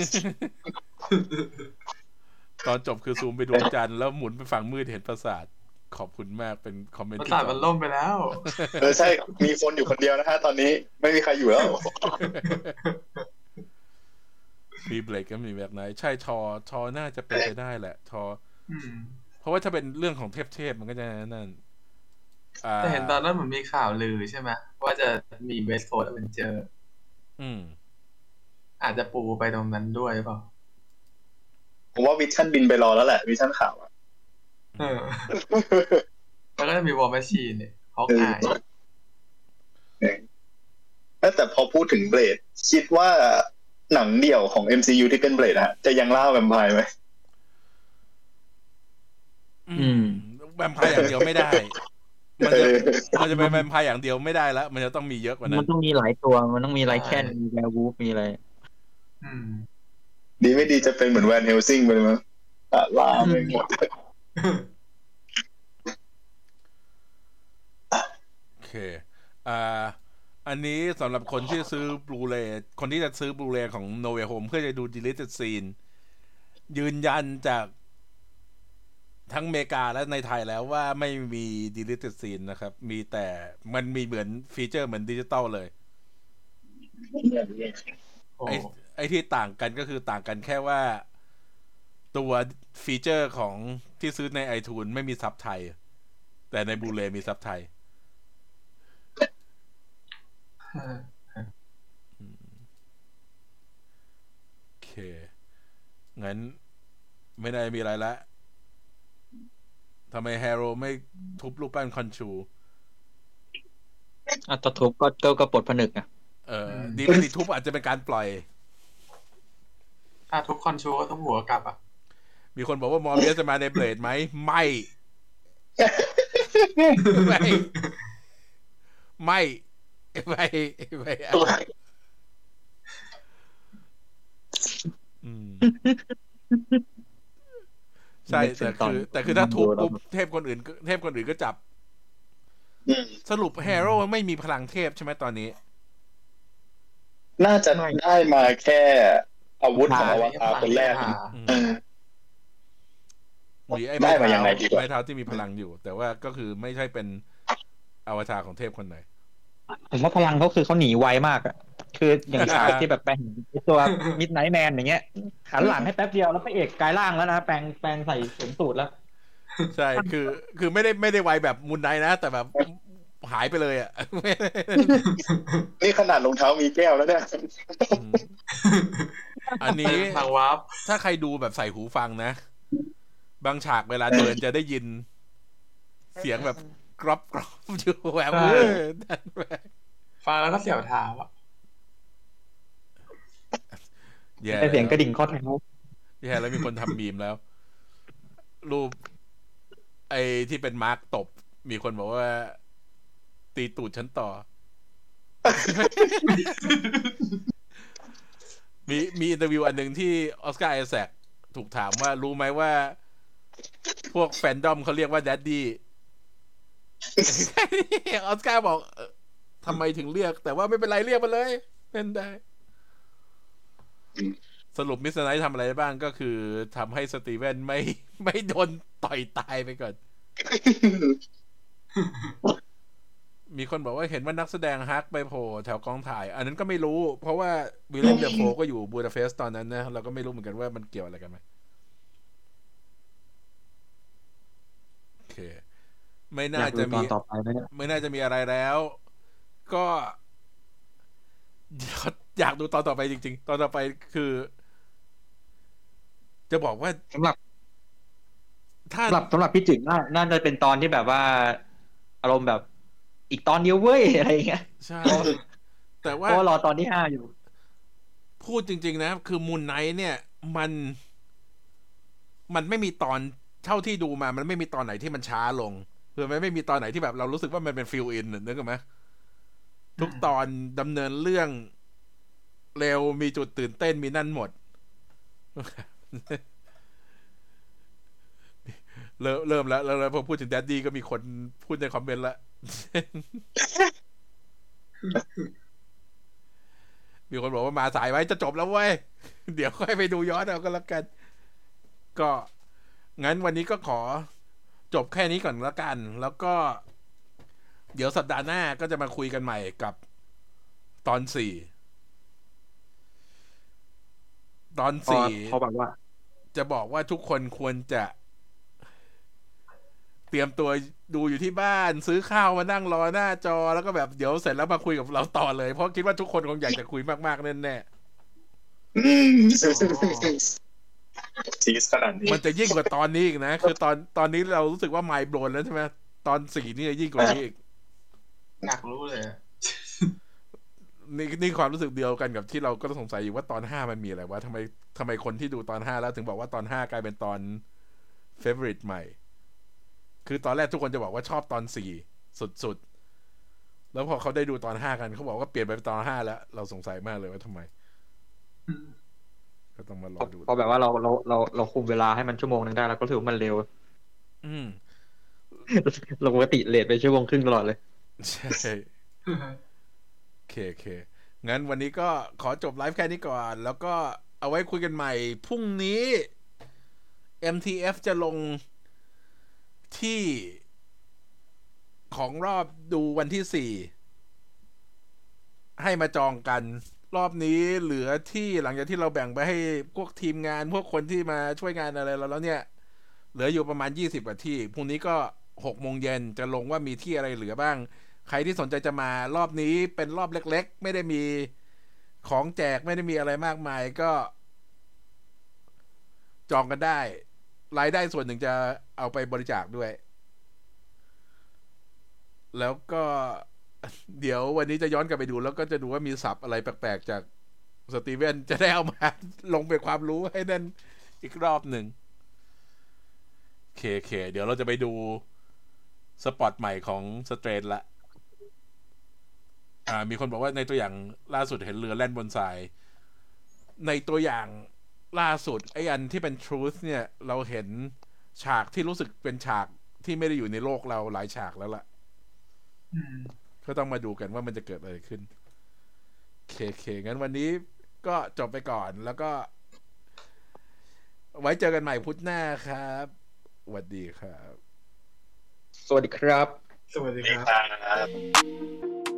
ตอนจบคือซูมไปดวงจันทร์แล้วหมุนไปฝั่งมืดเห็นปราสาท ขอบคุณมากเป็นคอมเมนต์ประที่สาทมันล่มไปแล้ว เออใช่มีคนอยู่คนเดียวนะฮะตอนนี้ไม่มีใครอยู่แล้วมีเบรกก็มีแบบไหน ใช่ทอทอน่าจะเป็นไปได้แหละทออืมเพ ราะว่าถ้าเป็นเรื่องของเทพเทพๆมันก็จะนั่นอ่าแต่เห็นตอนนั้นเหมือนมีข่าวลือใช่ไหมว่าจะมีเวสโ o ดอเวนเจอร์อืม อาจจะปูไปตรงนั้นด้วยหรือเปล่าผมว่า Vision บินไปรอแล้วแหละ Vision ขาวอะเออแล้วก็จะมี War Machine เนี่ย Hawkeyeแต่พอพูดถึง Blade คิดว่าหนังเดี่ยวของ MCU ที่เป็น Blade อะจะยังล่าแวมไพร์ไหม อืมแวมไพร์อย่างเดียวไม่ได้ มันจะมันจะเป็นแวมไพร์อย่างเดียวไม่ได้แล้วมันจะต้องมีเยอะกว่านั้นมันต้องมีหลายตัวมันต้องมี Lycan มี werewolf มีอะไรอืมดีไม่ดีจะเป็นเหมือน Van Helsing ไปเลยมั้งอะล่าไปหมดโอเค อ่า อันนี้สำหรับคนที่ซื้อบลูเรย์คนที่จะซื้อบลูเรย์ของ No Way Home เพื่อจะดู deleted scene ยืนยันจาก ทั้งอเมริกาและในไทยแล้วว่าไม่มี deleted scene นะครับ มีแต่มันมีเหมือน feature เหมือนดิจิตอลเลยโอ้ไอ้ไอ้ที่ต่างกันก็คือต่างกันแค่ว่า ตัว feature ของที่ซื้อใน iTunes ไม่มีซับไทย แต่ในบลูเรย์มีซับไทยเออโอเค งั้นไม่ได้มีอะไรละ ทำไมแฮร์โรไม่ทุบรูปปั้นคอนชูอะตะทุบก็ก็ก็ปลดผนึกอะเออดีไม่ดีทุบอาจจะเป็นการปล่อย ถ้าทุกคอนชูก็ต้องหัวกลับอะ มีคนบอกว่ามอร์เบียสจะมาในเบลดไหม ไม่ ไม่ ไม่ไม่ไม่เอาอืม ใช่แต่คือแต่คือถ้าทุบปุ๊บเทพคนอื่นก็เทพคนอื่นก็จับอืมสรุปแฮร์โร่ไม่มีพลังเทพใช่ไหมตอนนี้ น่าจะไม่ได้มาแค่อาวุธของอวตารคนแรกอ่าอืมเออมีไอ้ได้ไม้มายัเท้างไงดีกว่าไม้เท้าที่มีพลังอยู่ แต่ว่าก็คือไม่ใช่เป็นอวตารของเทพคนไหน ผมว่าพลังเขาคือเขาหนีไวมากอะคืออย่างฉากที่แบบแปลงตัว Midnight Man อย่างเงี้ยหันหลังให้แป๊บเดียวแล้วพระเอกกลายร่างแล้วนะแปลงแปลงใส่สวมสูทแล้ว ใช่คือคือไม่ได้ไม่ได้ไวแบบ Moon Knight นะ แต่แบบหายไปเลยอะ นี่ขนาดรองเท้ามีแก้วแล้วเนี่ยอืมอันนี้ทางวาร์ปถ้าใครดูแบบใส่หูฟังนะ บางฉากเวลาเดินจะได้ยิน เสียงแบบ กรอบกรอบอยู่แบบเออนั่นแบบฟังแล้วก็เสียวเท้าอะแย่แต่เสียงกระดิ่งข้อเท้าพี่ Harrow แล้วมีคนทำมีมแล้ว รูป ไอ้ที่เป็น Marc ตบ มีคนบอกว่า ตีตูดฉันต่อ มีมี interview อันหนึ่งที่ Oscar Isaac ถูกถามว่ารู้ไหมว่า พวกแฟนดอมเขาเรียกว่า daddy Oscar บอกทำไมถึงเรียกแต่ว่าไม่เป็นไรเรียกมาเลยเล่นได้ สรุป Mr. Knight ทำอะไรบ้างก็คือทำให้ Steven ไม่ไม่โดนต่อยตายไปก่อน มีคนบอกว่าเห็นว่านักแสดงฮักไปโผล่แถวกองถ่าย อันนั้นก็ไม่รู้ เพราะว่าวิลเลมเดอโฟก็อยู่บูดาเฟสต์ตอนนั้นนะ เราก็ไม่รู้เหมือนกันว่ามันเกี่ยวอะไรกันไหมโอเค ไม่อน่ายากดูจะตมีอนต่อไปไหมเนี่ยไม่น่าจะมีอะไรแล้ว ก็อยากดูตอนต่อไปจริง ๆ ตอนต่อไปคือ จะบอกว่าสำหรับถ้าสำหรับสำหรับพี่จึงน่าน่าจะเป็นตอนที่แบบว่า อารมณ์แบบอีกตอนเดียวเว้ยอะไรอย่างเงี้ยใช่เพราะว่า แต่เพว่าราะว่ารอตอนที่ห้าอยู่ พูดจริง ๆ นะ คือ Moon Knight เนี่ย มัน มันไม่มีตอนเท่าที่ดูมา มันไม่มีตอนไหนที่มันช้าลง คือมันไม่มีตอนไหนที่แบบเรารู้สึกว่ามันเป็น fill in นึกออกไหมทุกตอนดำเนินเรื่องเร็วมีจุดตื่นเต้นมีนั่นหมดเริ่มเริ่มแล้วแล้วแล้วพอพูดถึงแดดดี้ก็มีคนพูดในคอมเมนต์ละมีคนบอกว่ามาสายไว้จะจบแล้วเว้ย เดี๋ยวค่อยไปดูย้อนเอาก็แล้วกัน ก็ งั้นวันนี้ก็ขอ จบแค่นี้ก่อนแล้วกัน แล้วก็ เดี๋ยวสัปดาห์หน้าก็จะมาคุยกันใหม่กับตอนสี่ตอนสี่พอแบบว่า จะบอกว่าทุกคนควรจะ เตรียมตัวดูอยู่ที่บ้าน ซื้อข้าวมานั่งรอหน้าจอแล้วก็แบบเดี๋ยวเสร็จแล้วมาคุยกับเราต่อเลย เพราะคิดว่าทุกคนคงอยากจะคุยมากๆแน่อื มทีสขนาดนี้ๆมันจะยิ่งกว่าตอนนี้อีกนะ คือตอนตอนนี้เรารู้สึกว่าไมล์โบนแล้วใช่ไหมตอนสี่นี่จะยิ่งกว่านี้อีกอยากรู้เลยอะนี่นี่ความรู้สึกเดียวกันกับที่เราก็สงสัยอยู่ว่าตอนห้ามันมีอะไรวะทำไมทำไมคนที่ดูตอนห้าแล้วถึงบอกว่าตอนห้ากลายเป็นตอนเฟเวอริตใหม่ คือตอนแรกทุกคนจะบอกว่าชอบตอนสี่สุดๆ แล้วพอเขาได้ดูตอนห้ากันเขาบอกว่าเปลี่ยนไปเป็นตอนห้าแล้ว เราสงสัยมากเลยว่าทำไม ก็ต้องมารอดูพอแบบว่าเราเราเราเราคุมเวลาให้มันชั่วโมงนึงได้แล้วก็ถือว่ามันเร็ว อืมเราปกติเลทไปชั่วโมงครึ่งตลอดเลย ใช่โอเคโอเคงั้นวันนี้ก็ขอจบไลฟ์แค่นี้ก่อน แล้วก็เอาไว้คุยกันใหม่ พรุ่งนี้ MTF จะลงที่ของรอบดูวันที่สี่ให้มาจองกัน รอบนี้เหลือที่หลังจากที่เราแบ่งไปให้พวกทีมงาน พวกคนที่มาช่วยงานอะไรเราแล้วเนี่ย เหลืออยู่ประมาณยี่สิบกว่าที่พรุ่งนี้ก็หกโมงเย็นจะลงว่ามีที่อะไรเหลือบ้าง ใครที่สนใจจะมารอบนี้เป็นรอบเล็ก ๆ ไม่ได้มีของแจกไม่ได้มีอะไรมากมายก็ จองกันได้ รายได้ส่วนหนึ่งจะเอาไปบริจาคด้วย แล้วก็ เดี๋ยววันนี้จะย้อนกลับไปดูแล้วก็จะดูว่ามีศัพท์อะไรแปลกๆ จากสตีเวนจะได้เอามาลงเป็นความรู้ให้นั่นอีกรอบหนึ่งเคเคเดี๋ยวเราจะไปดูสปอตใหม่ของสเตรนละอ่า มีคนบอกว่าในตัวอย่างล่าสุดเห็นเรือแล่นบนทราย ในตัวอย่างล่าสุด ไอ้อันที่เป็น truth เนี่ย เราเห็นฉากที่รู้สึกเป็นฉากที่ไม่ได้อยู่ในโลกเราหลายฉากแล้วล่ะ ก็ต้องมาดูกันว่ามันจะเกิดอะไรขึ้นเคเคงั้นวันนี้ก็จบไปก่อนแล้วก็ ไว้เจอกันใหม่พุธหน้าครับสวัสดีครับ สวัสดีครับ สวัสดีนี่ครับครับ